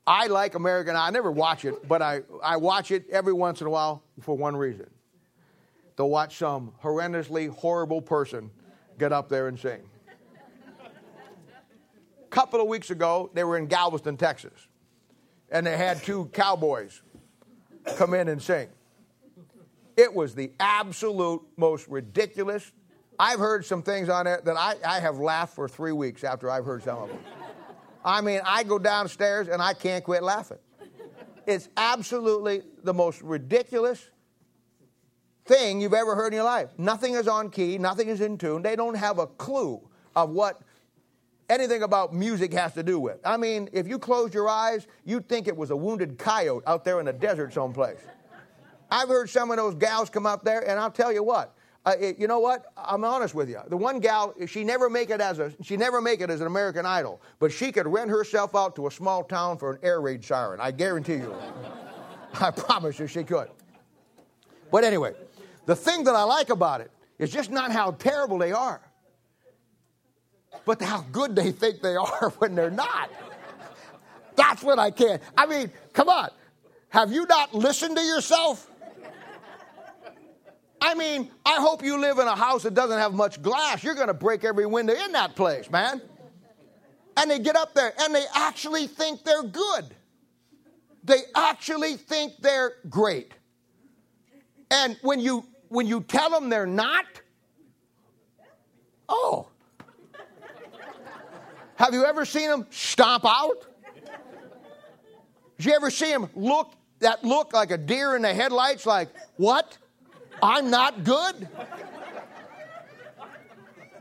I like American Idol. I never watch it, but I, I watch it every once in a while for one reason to watch some horrendously horrible person get up there and sing. A couple of weeks ago, they were in Galveston, Texas, and they had two cowboys come in and sing. It was the absolute most ridiculous. I've heard some things on it that I, I have laughed for three weeks after I've heard some of them. I mean, I go downstairs and I can't quit laughing. It's absolutely the most ridiculous thing you've ever heard in your life. Nothing is on key, nothing is in tune. They don't have a clue of what anything about music has to do with. I mean, if you close your eyes, you'd think it was a wounded coyote out there in the desert someplace. I've heard some of those gals come up there, and I'll tell you what, uh, it, you know what? I'm honest with you. The one gal, she never make it as a, she never make it as an American Idol, but she could rent herself out to a small town for an air raid siren. I guarantee you. I promise you, she could. But anyway, the thing that I like about it is just not how terrible they are, but how good they think they are when they're not. That's what I can't. I mean, come on. Have you not listened to yourself? I mean, I hope you live in a house that doesn't have much glass. You're going to break every window in that place, man. And they get up there and they actually think they're good. They actually think they're great. And when you when you tell them they're not, oh. Have you ever seen them stomp out? Did you ever see them look that look like a deer in the headlights like, what? I'm not good?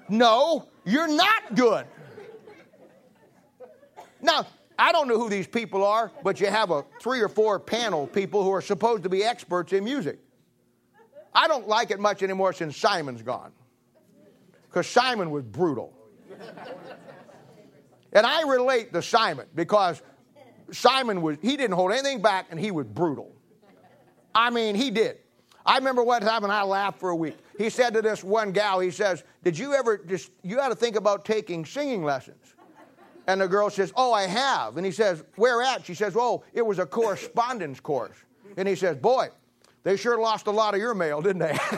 No, you're not good. Now, I don't know who these people are, but you have a three or four panel people who are supposed to be experts in music. I don't like it much anymore since Simon's gone. Because Simon was brutal. And I relate to Simon because Simon was, he didn't hold anything back and he was brutal. I mean, he did. I remember one time and I laughed for a week. He said to this one gal, he says, Did you ever just, you got to think about taking singing lessons? And the girl says, Oh, I have. And he says, Where at? She says, Oh, it was a correspondence course. And he says, Boy, they sure lost a lot of your mail, didn't they?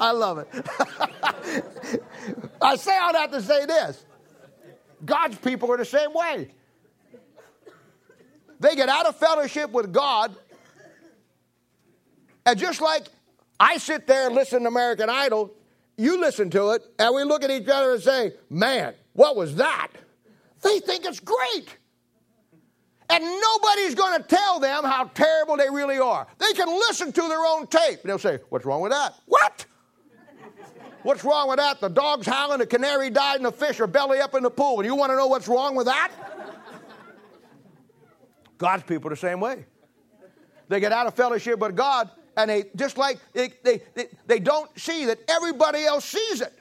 I love it. I say all that to say this God's people are the same way. They get out of fellowship with God, and just like I sit there and listen to American Idol, you listen to it, and we look at each other and say, Man, what was that? They think it's great. And nobody's going to tell them how terrible they really are. They can listen to their own tape. And they'll say, What's wrong with that? What? What's wrong with that? The dog's howling, the canary died, and the fish are belly up in the pool. And you want to know what's wrong with that? God's people are the same way. They get out of fellowship with God, and they just like they, they, they, they don't see that everybody else sees it.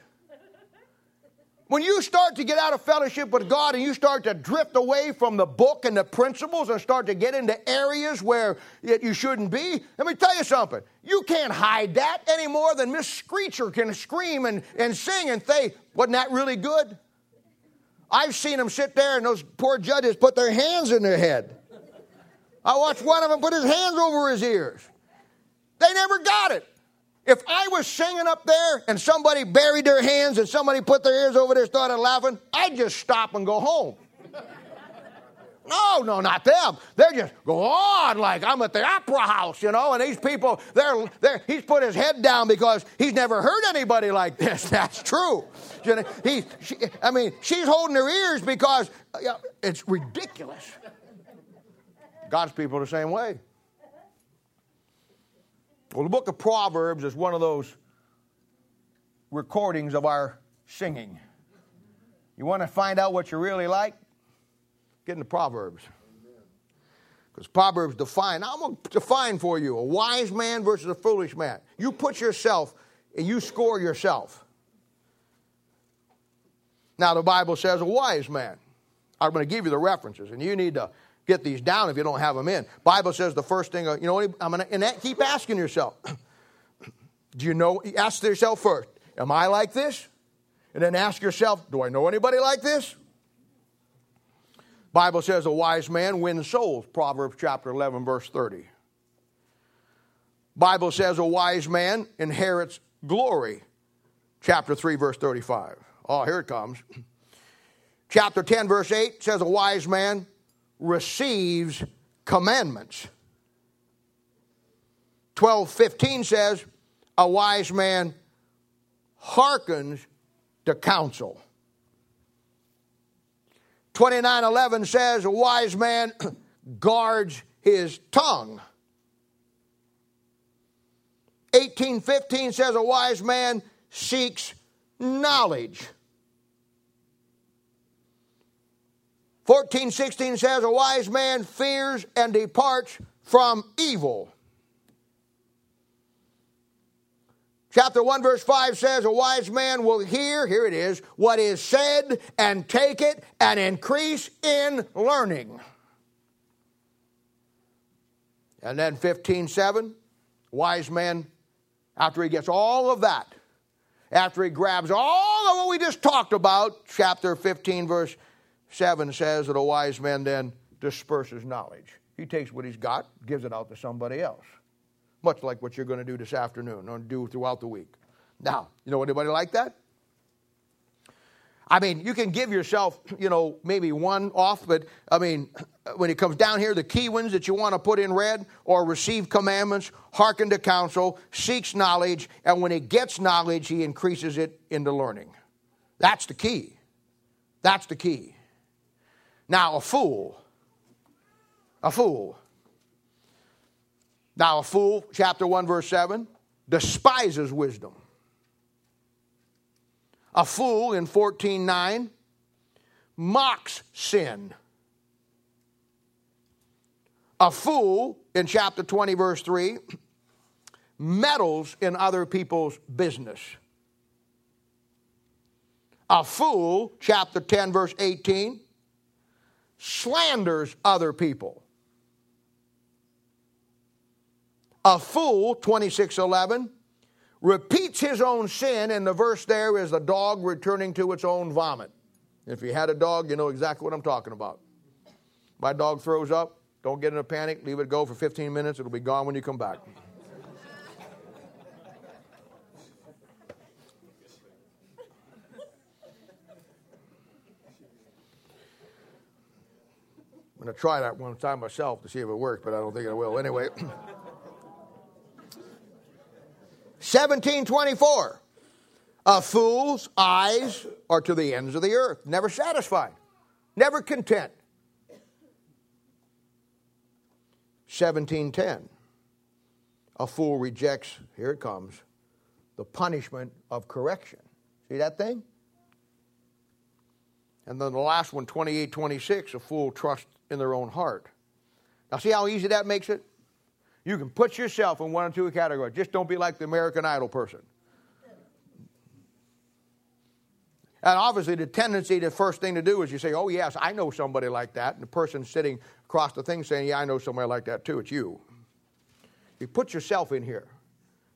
When you start to get out of fellowship with God and you start to drift away from the book and the principles and start to get into areas where you shouldn't be, let me tell you something. You can't hide that any more than Miss Screecher can scream and, and sing and say, wasn't that really good? I've seen them sit there and those poor judges put their hands in their head. I watched one of them put his hands over his ears. They never got it. If I was singing up there and somebody buried their hands and somebody put their ears over there started laughing, I'd just stop and go home. No, no, not them. They just go on like I'm at the opera house, you know, and these people, they're, they're, he's put his head down because he's never heard anybody like this. That's true. You know, he, she, I mean, she's holding her ears because uh, it's ridiculous. God's people are the same way. Well, the book of Proverbs is one of those recordings of our singing. You want to find out what you really like? Get into Proverbs. Because Proverbs define, I'm going to define for you a wise man versus a foolish man. You put yourself and you score yourself. Now, the Bible says a wise man. I'm going to give you the references, and you need to get these down if you don't have them in. Bible says the first thing, uh, you know, I'm gonna and that, keep asking yourself. Do you know? Ask yourself first, am I like this? And then ask yourself, do I know anybody like this? Bible says a wise man wins souls, Proverbs chapter 11 verse 30. Bible says a wise man inherits glory, chapter 3 verse 35. Oh, here it comes. Chapter 10 verse 8 says a wise man receives commandments. 12:15 says a wise man hearkens to counsel. 29:11 says a wise man guards his tongue. 18:15 says a wise man seeks knowledge. 14, 16 says, A wise man fears and departs from evil. Chapter 1, verse 5 says, A wise man will hear, here it is, what is said and take it and increase in learning. And then 15, 7, wise man, after he gets all of that, after he grabs all of what we just talked about, chapter 15, verse 7 says that a wise man then disperses knowledge. He takes what he's got, gives it out to somebody else. Much like what you're going to do this afternoon or do throughout the week. Now, you know anybody like that? I mean, you can give yourself, you know, maybe one off, but I mean, when it comes down here, the key ones that you want to put in red or receive commandments, hearken to counsel, seeks knowledge, and when he gets knowledge, he increases it into learning. That's the key. That's the key. Now, a fool, a fool, Now, a fool, chapter 1, verse 7, despises wisdom. A fool in 14:9 mocks sin. A fool in chapter 20 verse 3 meddles in other people's business. A fool, chapter 10 verse 18, slanders other people. A fool, 2611, repeats his own sin, and the verse there is the dog returning to its own vomit. If you had a dog, you know exactly what I'm talking about. My dog throws up, don't get in a panic, leave it go for 15 minutes, it'll be gone when you come back. I'm going to try that one time myself to see if it works, but I don't think it will. Anyway. 1724. A fool's eyes are to the ends of the earth, never satisfied, never content. 1710. A fool rejects, here it comes, the punishment of correction. See that thing? And then the last one, 28 26, a fool trusts in their own heart. Now, see how easy that makes it? You can put yourself in one or two categories. Just don't be like the American Idol person. And obviously, the tendency, the first thing to do is you say, Oh, yes, I know somebody like that. And the person sitting across the thing saying, Yeah, I know somebody like that too. It's you. You put yourself in here.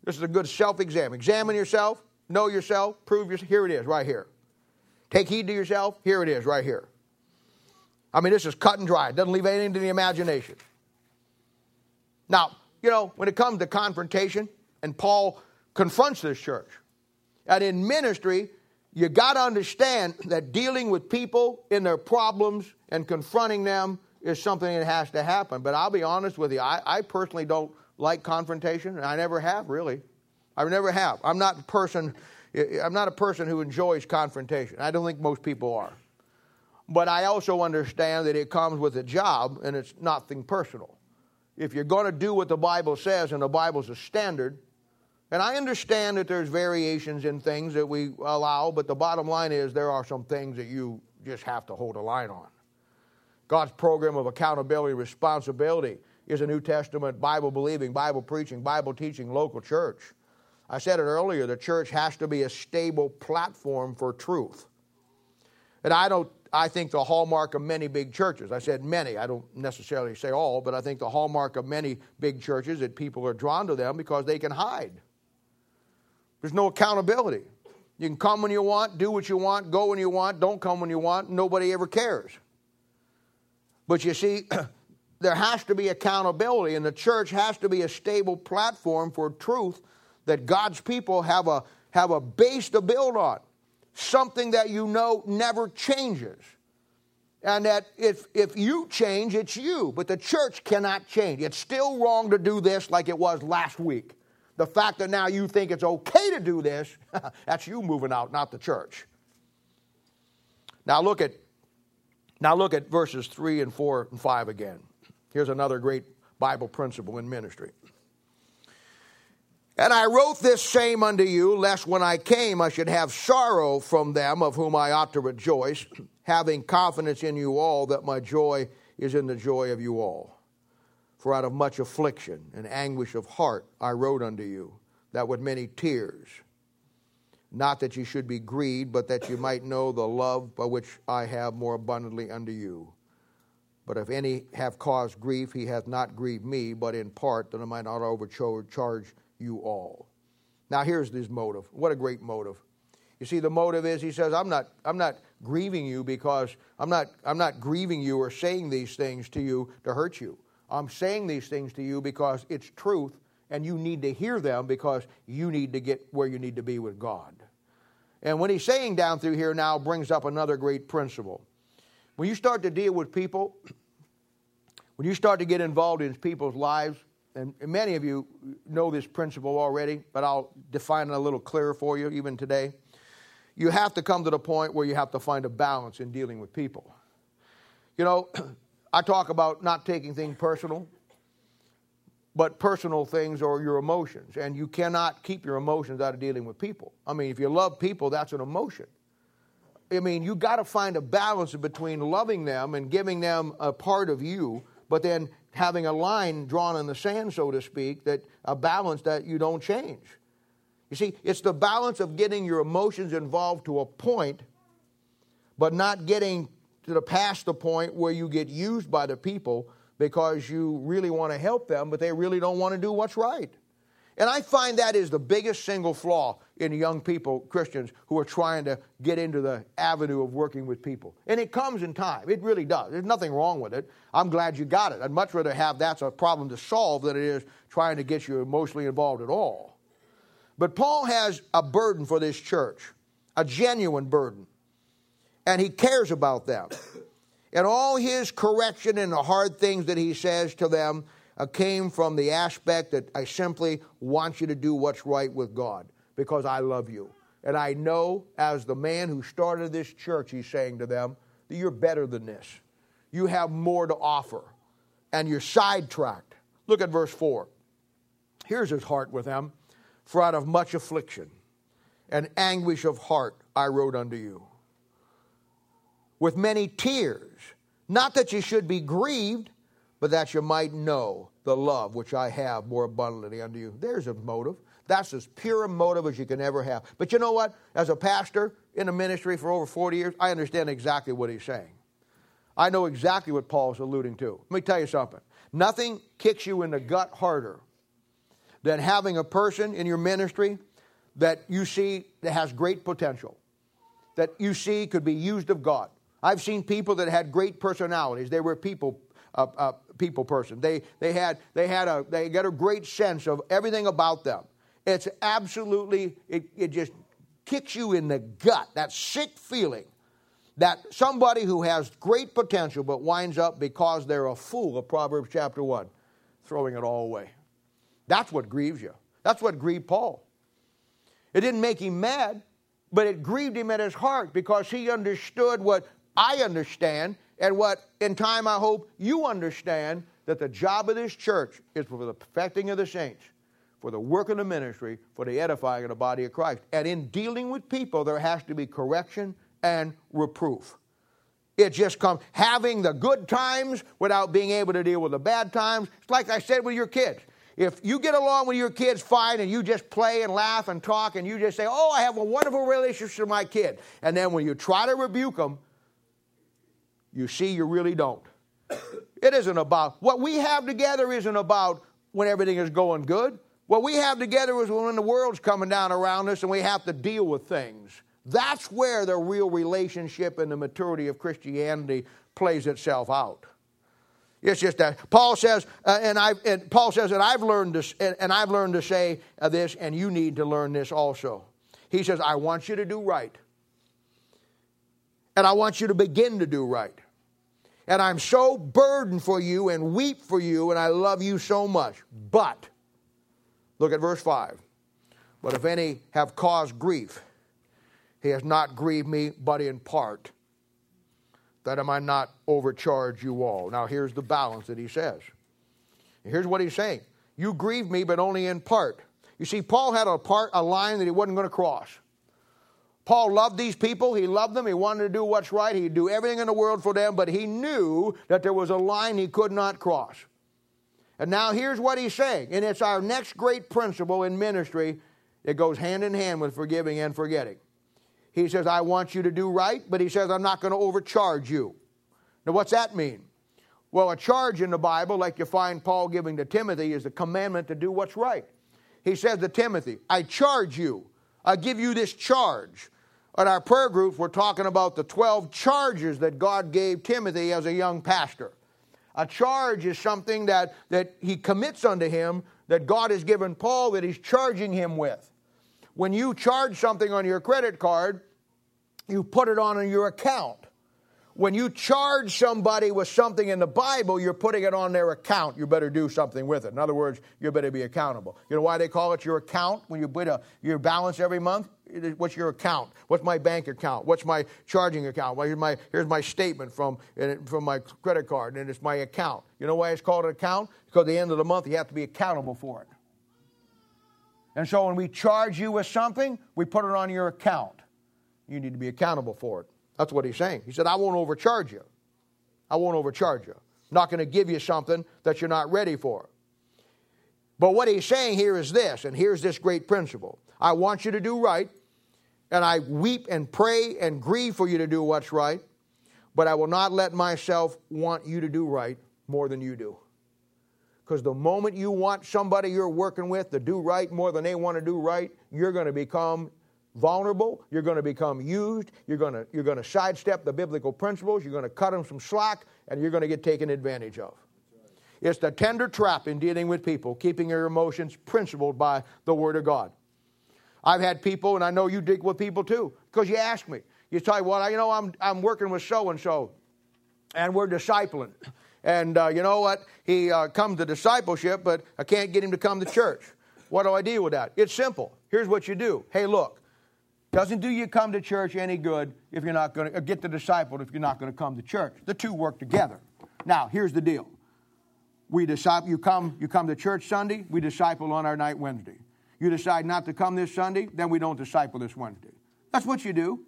This is a good self exam. Examine yourself, know yourself, prove yourself. Here it is, right here. Take heed to yourself. Here it is, right here. I mean, this is cut and dry. It doesn't leave anything to the imagination. Now, you know, when it comes to confrontation, and Paul confronts this church, and in ministry, you got to understand that dealing with people in their problems and confronting them is something that has to happen. But I'll be honest with you, I, I personally don't like confrontation, and I never have really. I never have. I'm not a person. I'm not a person who enjoys confrontation. I don't think most people are. But I also understand that it comes with a job, and it's nothing personal if you're going to do what the Bible says, and the Bible's a standard, and I understand that there's variations in things that we allow, but the bottom line is there are some things that you just have to hold a line on. God's program of accountability, responsibility is a New Testament Bible believing, Bible preaching, Bible teaching local church. I said it earlier, the church has to be a stable platform for truth. And I don't I think the hallmark of many big churches, I said many, I don't necessarily say all, but I think the hallmark of many big churches that people are drawn to them because they can hide. There's no accountability. You can come when you want, do what you want, go when you want, don't come when you want, nobody ever cares. But you see, there has to be accountability, and the church has to be a stable platform for truth that God's people have a, have a base to build on something that you know never changes. And that if, if you change, it's you, but the church cannot change. It's still wrong to do this like it was last week. The fact that now you think it's okay to do this, that's you moving out, not the church. Now look at now look at verses 3 and 4 and 5 again. Here's another great Bible principle in ministry. And I wrote this same unto you, lest when I came I should have sorrow from them of whom I ought to rejoice, having confidence in you all that my joy is in the joy of you all. For out of much affliction and anguish of heart I wrote unto you, that with many tears, not that you should be grieved, but that you might know the love by which I have more abundantly unto you. But if any have caused grief, he hath not grieved me, but in part that I might not overcharge you all. Now here's his motive. What a great motive. You see, the motive is he says, I'm not, I'm not grieving you because I'm not, I'm not grieving you or saying these things to you to hurt you. I'm saying these things to you because it's truth and you need to hear them because you need to get where you need to be with God. And what he's saying down through here now brings up another great principle. When you start to deal with people, when you start to get involved in people's lives, and many of you know this principle already, but I'll define it a little clearer for you even today. You have to come to the point where you have to find a balance in dealing with people. You know, I talk about not taking things personal. but personal things or your emotions. And you cannot keep your emotions out of dealing with people. I mean, if you love people, that's an emotion. I mean, you got to find a balance between loving them and giving them a part of you, but then having a line drawn in the sand, so to speak, that a balance that you don't change. You see, it's the balance of getting your emotions involved to a point, but not getting to the past the point where you get used by the people because you really want to help them, but they really don't want to do what's right. And I find that is the biggest single flaw in young people, Christians, who are trying to get into the avenue of working with people. And it comes in time. It really does. There's nothing wrong with it. I'm glad you got it. I'd much rather have that's a problem to solve than it is trying to get you emotionally involved at all. But Paul has a burden for this church, a genuine burden. And he cares about them. And all his correction and the hard things that he says to them Uh, came from the aspect that I simply want you to do what's right with God because I love you. And I know, as the man who started this church, he's saying to them, that you're better than this. You have more to offer. And you're sidetracked. Look at verse 4. Here's his heart with them. For out of much affliction and anguish of heart I wrote unto you. With many tears, not that you should be grieved, but that you might know the love which I have more abundantly unto you. There's a motive. That's as pure a motive as you can ever have. But you know what? As a pastor in a ministry for over 40 years, I understand exactly what he's saying. I know exactly what Paul's alluding to. Let me tell you something. Nothing kicks you in the gut harder than having a person in your ministry that you see that has great potential, that you see could be used of God. I've seen people that had great personalities. They were people uh, people person. They, they, had, they, had a, they got a great sense of everything about them. It's absolutely, it, it just kicks you in the gut, that sick feeling that somebody who has great potential but winds up because they're a fool of Proverbs chapter 1, throwing it all away. That's what grieves you. That's what grieved Paul. It didn't make him mad, but it grieved him at his heart because he understood what I understand and what in time I hope you understand that the job of this church is for the perfecting of the saints, for the work of the ministry, for the edifying of the body of Christ. And in dealing with people, there has to be correction and reproof. It just comes having the good times without being able to deal with the bad times. It's like I said with your kids. If you get along with your kids fine and you just play and laugh and talk and you just say, Oh, I have a wonderful relationship with my kid. And then when you try to rebuke them, you see, you really don't. It isn't about what we have together, isn't about when everything is going good. What we have together is when the world's coming down around us and we have to deal with things. That's where the real relationship and the maturity of Christianity plays itself out. It's just that Paul says, uh, and I, and Paul says, and I've learned this, and, and I've learned to say uh, this, and you need to learn this also. He says, I want you to do right, and I want you to begin to do right. And I'm so burdened for you and weep for you, and I love you so much. But, look at verse 5. But if any have caused grief, he has not grieved me, but in part, that I might not overcharge you all. Now, here's the balance that he says. Here's what he's saying You grieve me, but only in part. You see, Paul had a part, a line that he wasn't going to cross. Paul loved these people. He loved them. He wanted to do what's right. He'd do everything in the world for them, but he knew that there was a line he could not cross. And now here's what he's saying, and it's our next great principle in ministry. It goes hand in hand with forgiving and forgetting. He says, I want you to do right, but he says, I'm not going to overcharge you. Now, what's that mean? Well, a charge in the Bible, like you find Paul giving to Timothy, is the commandment to do what's right. He says to Timothy, I charge you, I give you this charge. At our prayer groups, we're talking about the 12 charges that God gave Timothy as a young pastor. A charge is something that, that he commits unto him that God has given Paul that he's charging him with. When you charge something on your credit card, you put it on your account. when you charge somebody with something in the Bible, you're putting it on their account. You better do something with it. In other words, you better be accountable. You know why they call it your account when you put a, your balance every month? What's your account? What's my bank account? What's my charging account? Well, here's, my, here's my statement from, from my credit card, and it's my account. You know why it's called an account? Because at the end of the month, you have to be accountable for it. And so when we charge you with something, we put it on your account. You need to be accountable for it. That's what he's saying. He said, I won't overcharge you. I won't overcharge you. I'm not going to give you something that you're not ready for. But what he's saying here is this, and here's this great principle I want you to do right, and I weep and pray and grieve for you to do what's right, but I will not let myself want you to do right more than you do. Because the moment you want somebody you're working with to do right more than they want to do right, you're going to become vulnerable, you're going to become used, you're going to, you're going to sidestep the biblical principles, you're going to cut them some slack, and you're going to get taken advantage of. It's the tender trap in dealing with people, keeping your emotions principled by the Word of God. I've had people, and I know you deal with people too, because you ask me. You tell me, well, you know, I'm, I'm working with so and so, and we're discipling. And uh, you know what? He uh, comes to discipleship, but I can't get him to come to church. What do I deal with that? It's simple. Here's what you do. Hey, look, doesn't do you come to church any good if you're not going to get the disciple if you're not going to come to church. The two work together. Now, here's the deal. We disciple you come you come to church Sunday, we disciple on our night Wednesday. You decide not to come this Sunday, then we don't disciple this Wednesday. That's what you do.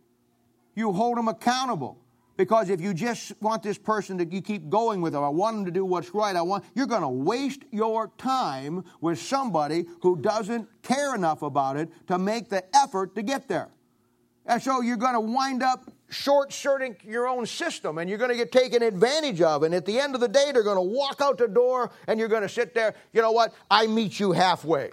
You hold them accountable. Because if you just want this person to you keep going with them, I want them to do what's right, I want you're going to waste your time with somebody who doesn't care enough about it to make the effort to get there. And so you're going to wind up short circuiting your own system and you're going to get taken advantage of. And at the end of the day, they're going to walk out the door and you're going to sit there. You know what? I meet you halfway.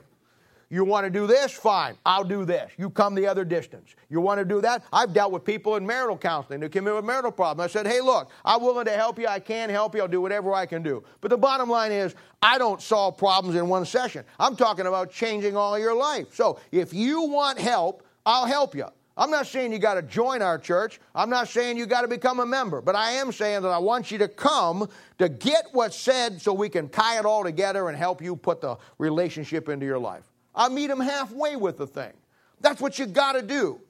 You want to do this? Fine. I'll do this. You come the other distance. You want to do that? I've dealt with people in marital counseling who came in with marital problems. I said, hey, look, I'm willing to help you. I can help you. I'll do whatever I can do. But the bottom line is, I don't solve problems in one session. I'm talking about changing all your life. So if you want help, I'll help you. I'm not saying you got to join our church. I'm not saying you got to become a member. But I am saying that I want you to come to get what's said so we can tie it all together and help you put the relationship into your life. I meet them halfway with the thing. That's what you got to do.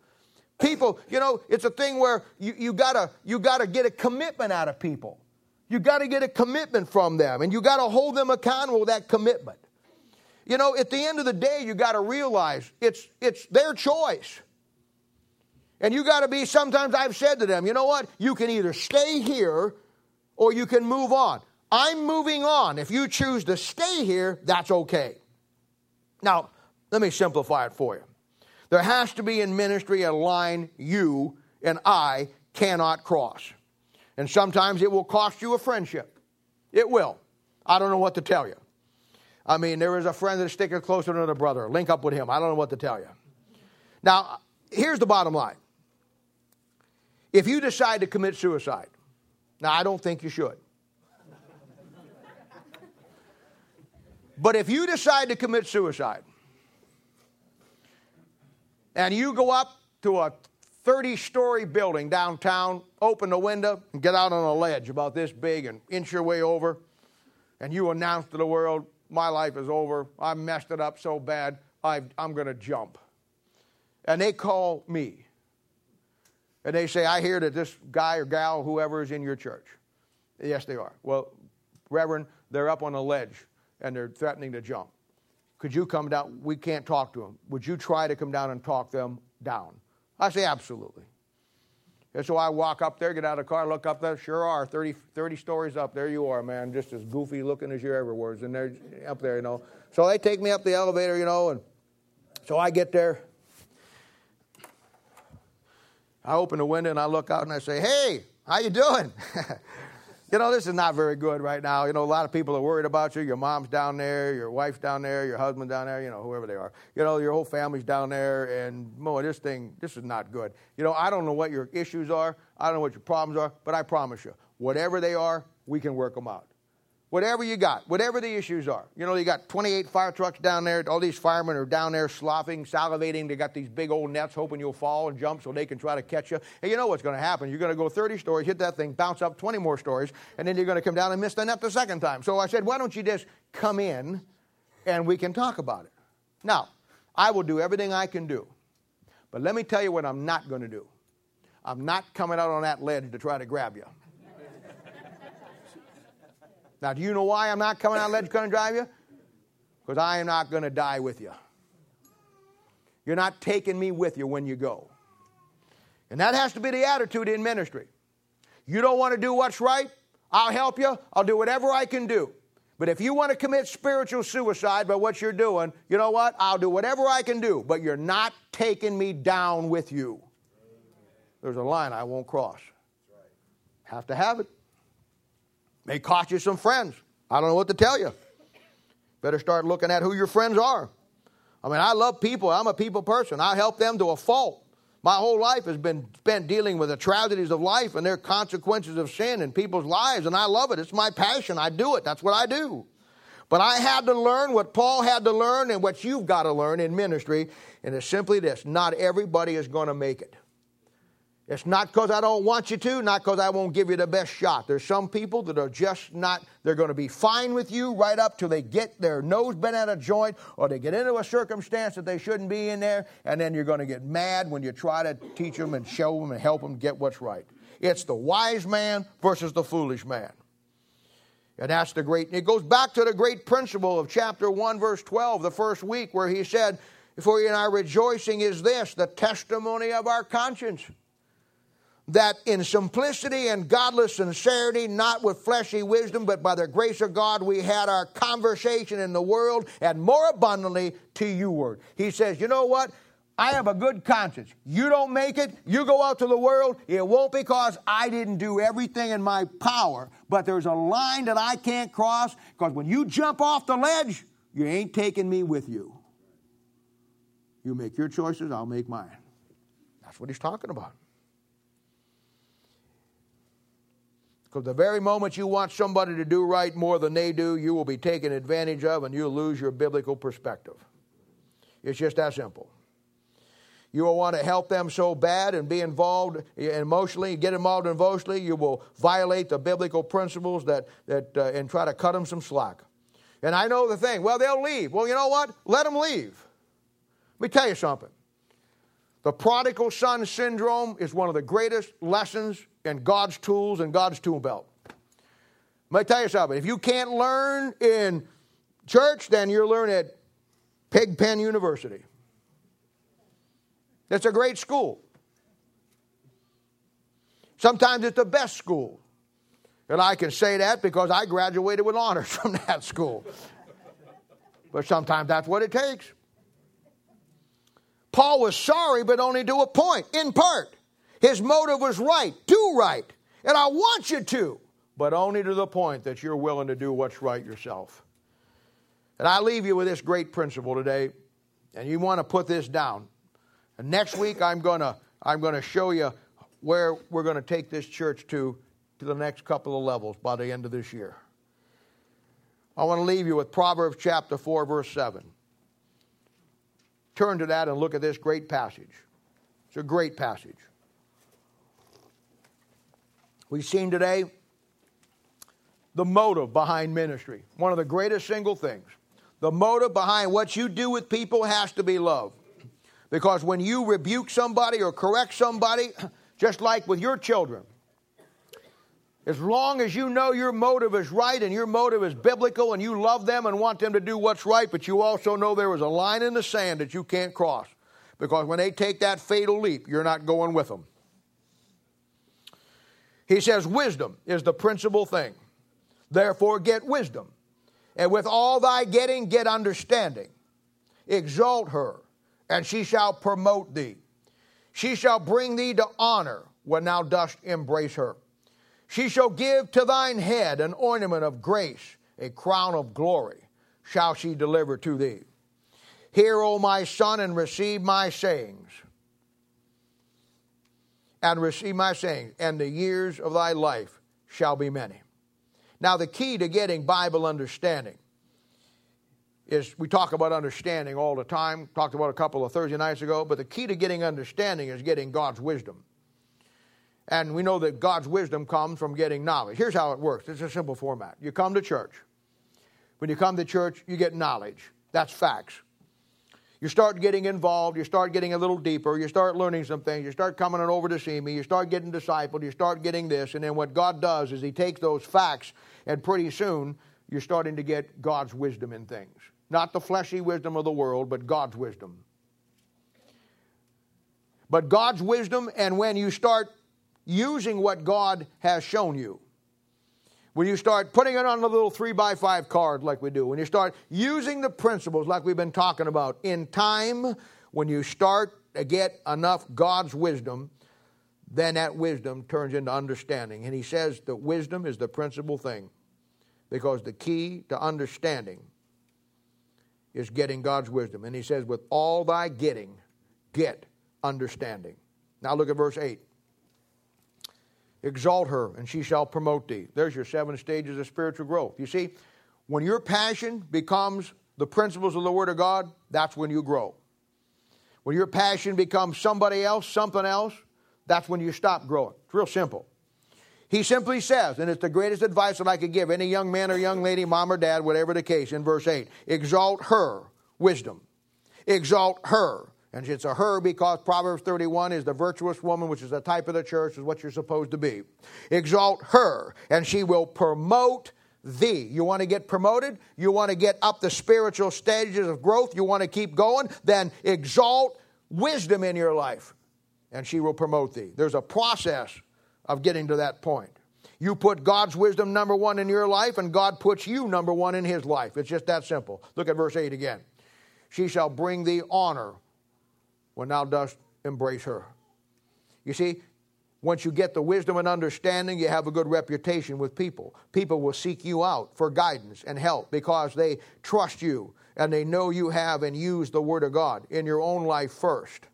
People, you know, it's a thing where you, you gotta you gotta get a commitment out of people. You got to get a commitment from them, and you got to hold them accountable with that commitment. You know, at the end of the day, you got to realize it's it's their choice. And you got to be, sometimes I've said to them, you know what? You can either stay here or you can move on. I'm moving on. If you choose to stay here, that's okay. Now, let me simplify it for you. There has to be in ministry a line you and I cannot cross. And sometimes it will cost you a friendship. It will. I don't know what to tell you. I mean, there is a friend that's sticking closer than a brother. Link up with him. I don't know what to tell you. Now, here's the bottom line if you decide to commit suicide, now I don't think you should. But if you decide to commit suicide and you go up to a 30 story building downtown, open the window, and get out on a ledge about this big and inch your way over, and you announce to the world, My life is over. I messed it up so bad, i am going to jump. And they call me and they say, I hear that this guy or gal, whoever is in your church. Yes, they are. Well, Reverend, they're up on a ledge and they're threatening to jump. Could you come down? We can't talk to them. Would you try to come down and talk them down? I say, absolutely. And so I walk up there, get out of the car, look up there. Sure are 30, 30 stories up. There you are, man, just as goofy looking as you ever was. And they're up there, you know. So they take me up the elevator, you know, and so I get there. I open the window and I look out and I say, "Hey, how you doing?" you know, this is not very good right now. You know, a lot of people are worried about you. Your mom's down there, your wife's down there, your husband down there. You know, whoever they are. You know, your whole family's down there, and boy, this thing, this is not good. You know, I don't know what your issues are. I don't know what your problems are, but I promise you, whatever they are, we can work them out. Whatever you got, whatever the issues are. You know, you got 28 fire trucks down there. All these firemen are down there sloughing, salivating. They got these big old nets, hoping you'll fall and jump so they can try to catch you. And you know what's going to happen. You're going to go 30 stories, hit that thing, bounce up 20 more stories, and then you're going to come down and miss the net the second time. So I said, why don't you just come in and we can talk about it? Now, I will do everything I can do. But let me tell you what I'm not going to do. I'm not coming out on that ledge to try to grab you. Now, do you know why I'm not coming out ledge going to drive you? Because I am not going to die with you. You're not taking me with you when you go. And that has to be the attitude in ministry. You don't want to do what's right? I'll help you. I'll do whatever I can do. But if you want to commit spiritual suicide by what you're doing, you know what? I'll do whatever I can do, but you're not taking me down with you. There's a line I won't cross. Have to have it. May cost you some friends. I don't know what to tell you. Better start looking at who your friends are. I mean, I love people. I'm a people person. I help them to a fault. My whole life has been spent dealing with the tragedies of life and their consequences of sin in people's lives, and I love it. It's my passion. I do it. That's what I do. But I had to learn what Paul had to learn and what you've got to learn in ministry, and it's simply this not everybody is going to make it. It's not because I don't want you to, not because I won't give you the best shot. There's some people that are just not, they're going to be fine with you right up till they get their nose bent at a joint or they get into a circumstance that they shouldn't be in there, and then you're going to get mad when you try to teach them and show them and help them get what's right. It's the wise man versus the foolish man. And that's the great, it goes back to the great principle of chapter 1, verse 12, the first week, where he said, For you and I rejoicing is this, the testimony of our conscience that in simplicity and godless sincerity, not with fleshy wisdom, but by the grace of God, we had our conversation in the world and more abundantly to you word. He says, You know what? I have a good conscience. You don't make it, you go out to the world, it won't because I didn't do everything in my power, but there's a line that I can't cross because when you jump off the ledge, you ain't taking me with you. You make your choices, I'll make mine. That's what he's talking about. Because the very moment you want somebody to do right more than they do, you will be taken advantage of and you'll lose your biblical perspective. It's just that simple. You will want to help them so bad and be involved emotionally, get involved emotionally, you will violate the biblical principles that, that uh, and try to cut them some slack. And I know the thing, well, they'll leave. Well, you know what? Let them leave. Let me tell you something. The prodigal son syndrome is one of the greatest lessons in God's tools and God's tool belt. Let me tell you something. If you can't learn in church, then you're learning at Pigpen University. It's a great school. Sometimes it's the best school. And I can say that because I graduated with honors from that school. But sometimes that's what it takes. Paul was sorry, but only to a point, in part. His motive was right, do right. And I want you to, but only to the point that you're willing to do what's right yourself. And I leave you with this great principle today, and you want to put this down. And next week I'm going to I'm going to show you where we're going to take this church to to the next couple of levels by the end of this year. I want to leave you with Proverbs chapter 4 verse 7 turn to that and look at this great passage. It's a great passage. We've seen today the motive behind ministry, one of the greatest single things. The motive behind what you do with people has to be love. Because when you rebuke somebody or correct somebody, just like with your children, as long as you know your motive is right and your motive is biblical and you love them and want them to do what's right, but you also know there is a line in the sand that you can't cross. Because when they take that fatal leap, you're not going with them. He says, Wisdom is the principal thing. Therefore, get wisdom. And with all thy getting, get understanding. Exalt her, and she shall promote thee. She shall bring thee to honor when thou dost embrace her. She shall give to thine head an ornament of grace, a crown of glory shall she deliver to thee. Hear, O my son, and receive my sayings. And receive my sayings, and the years of thy life shall be many. Now, the key to getting Bible understanding is we talk about understanding all the time, talked about a couple of Thursday nights ago, but the key to getting understanding is getting God's wisdom. And we know that God's wisdom comes from getting knowledge. Here's how it works it's a simple format. You come to church. When you come to church, you get knowledge. That's facts. You start getting involved, you start getting a little deeper, you start learning some things, you start coming on over to see me, you start getting discipled, you start getting this, and then what God does is He takes those facts, and pretty soon you're starting to get God's wisdom in things. Not the fleshy wisdom of the world, but God's wisdom. But God's wisdom, and when you start using what God has shown you, when you start putting it on a little three by five card like we do, when you start using the principles like we've been talking about, in time, when you start to get enough God's wisdom, then that wisdom turns into understanding. And he says that wisdom is the principal thing because the key to understanding is getting God's wisdom. And he says, with all thy getting, get understanding. Now look at verse 8. Exalt her, and she shall promote thee. There's your seven stages of spiritual growth. You see, when your passion becomes the principles of the Word of God, that's when you grow. When your passion becomes somebody else, something else, that's when you stop growing. It's real simple. He simply says, and it's the greatest advice that I could give any young man or young lady, mom or dad, whatever the case, in verse 8 exalt her, wisdom. Exalt her. And it's a her because Proverbs 31 is the virtuous woman, which is a type of the church, is what you're supposed to be. Exalt her, and she will promote thee. You want to get promoted? You want to get up the spiritual stages of growth? You want to keep going? Then exalt wisdom in your life, and she will promote thee. There's a process of getting to that point. You put God's wisdom number one in your life, and God puts you number one in his life. It's just that simple. Look at verse 8 again. She shall bring thee honor when thou dost embrace her. You see, once you get the wisdom and understanding, you have a good reputation with people. People will seek you out for guidance and help because they trust you and they know you have and use the Word of God in your own life first.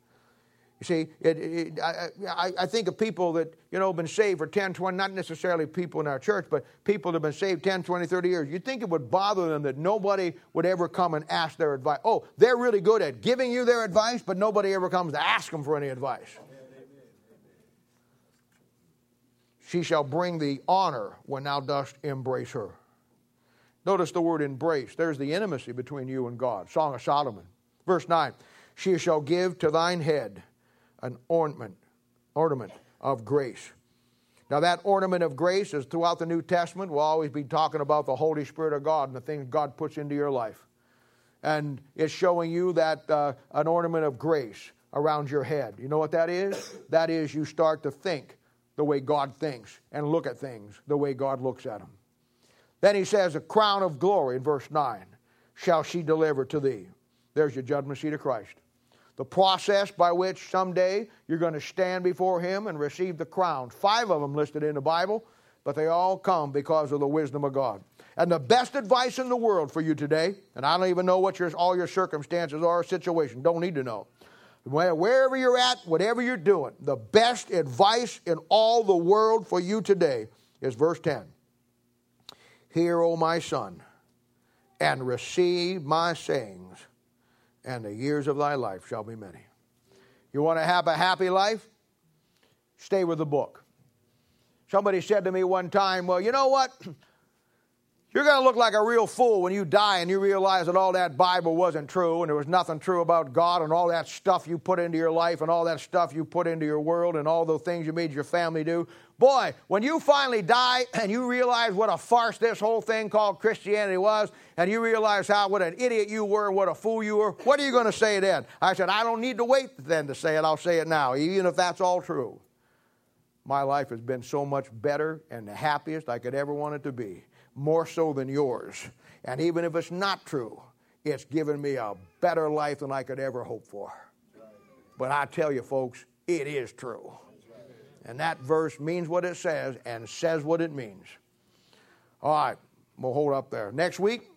You see, it, it, I, I, think of people that, you know, been saved for 10, 20, not necessarily people in our church, but people that have been saved 10, 20, 30 years. You'd think it would bother them that nobody would ever come and ask their advice. Oh, they're really good at giving you their advice, but nobody ever comes to ask them for any advice. She shall bring thee honor when thou dost embrace her. Notice the word embrace. There's the intimacy between you and God. Song of Solomon. Verse 9 She shall give to thine head an ornament, ornament of grace. Now, that ornament of grace is throughout the New Testament. We'll always be talking about the Holy Spirit of God and the things God puts into your life. And it's showing you that uh, an ornament of grace around your head. You know what that is? That is, you start to think the way God thinks and look at things the way God looks at them. Then he says, A crown of glory in verse 9 shall she deliver to thee. There's your judgment seat of Christ the process by which someday you're going to stand before Him and receive the crown. Five of them listed in the Bible, but they all come because of the wisdom of God. And the best advice in the world for you today, and I don't even know what your, all your circumstances are, situation, don't need to know. Wherever you're at, whatever you're doing, the best advice in all the world for you today is verse 10 Hear, O my son, and receive my sayings and the years of thy life shall be many. You want to have a happy life? Stay with the book. Somebody said to me one time, Well, you know what? You're going to look like a real fool when you die and you realize that all that Bible wasn't true and there was nothing true about God and all that stuff you put into your life and all that stuff you put into your world and all the things you made your family do. Boy, when you finally die and you realize what a farce this whole thing called Christianity was and you realize how what an idiot you were and what a fool you were, what are you going to say then? I said, I don't need to wait then to say it. I'll say it now, even if that's all true. My life has been so much better and the happiest I could ever want it to be more so than yours. And even if it's not true, it's given me a better life than I could ever hope for. But I tell you, folks, it is true. And that verse means what it says and says what it means. All right, we'll hold up there. Next week,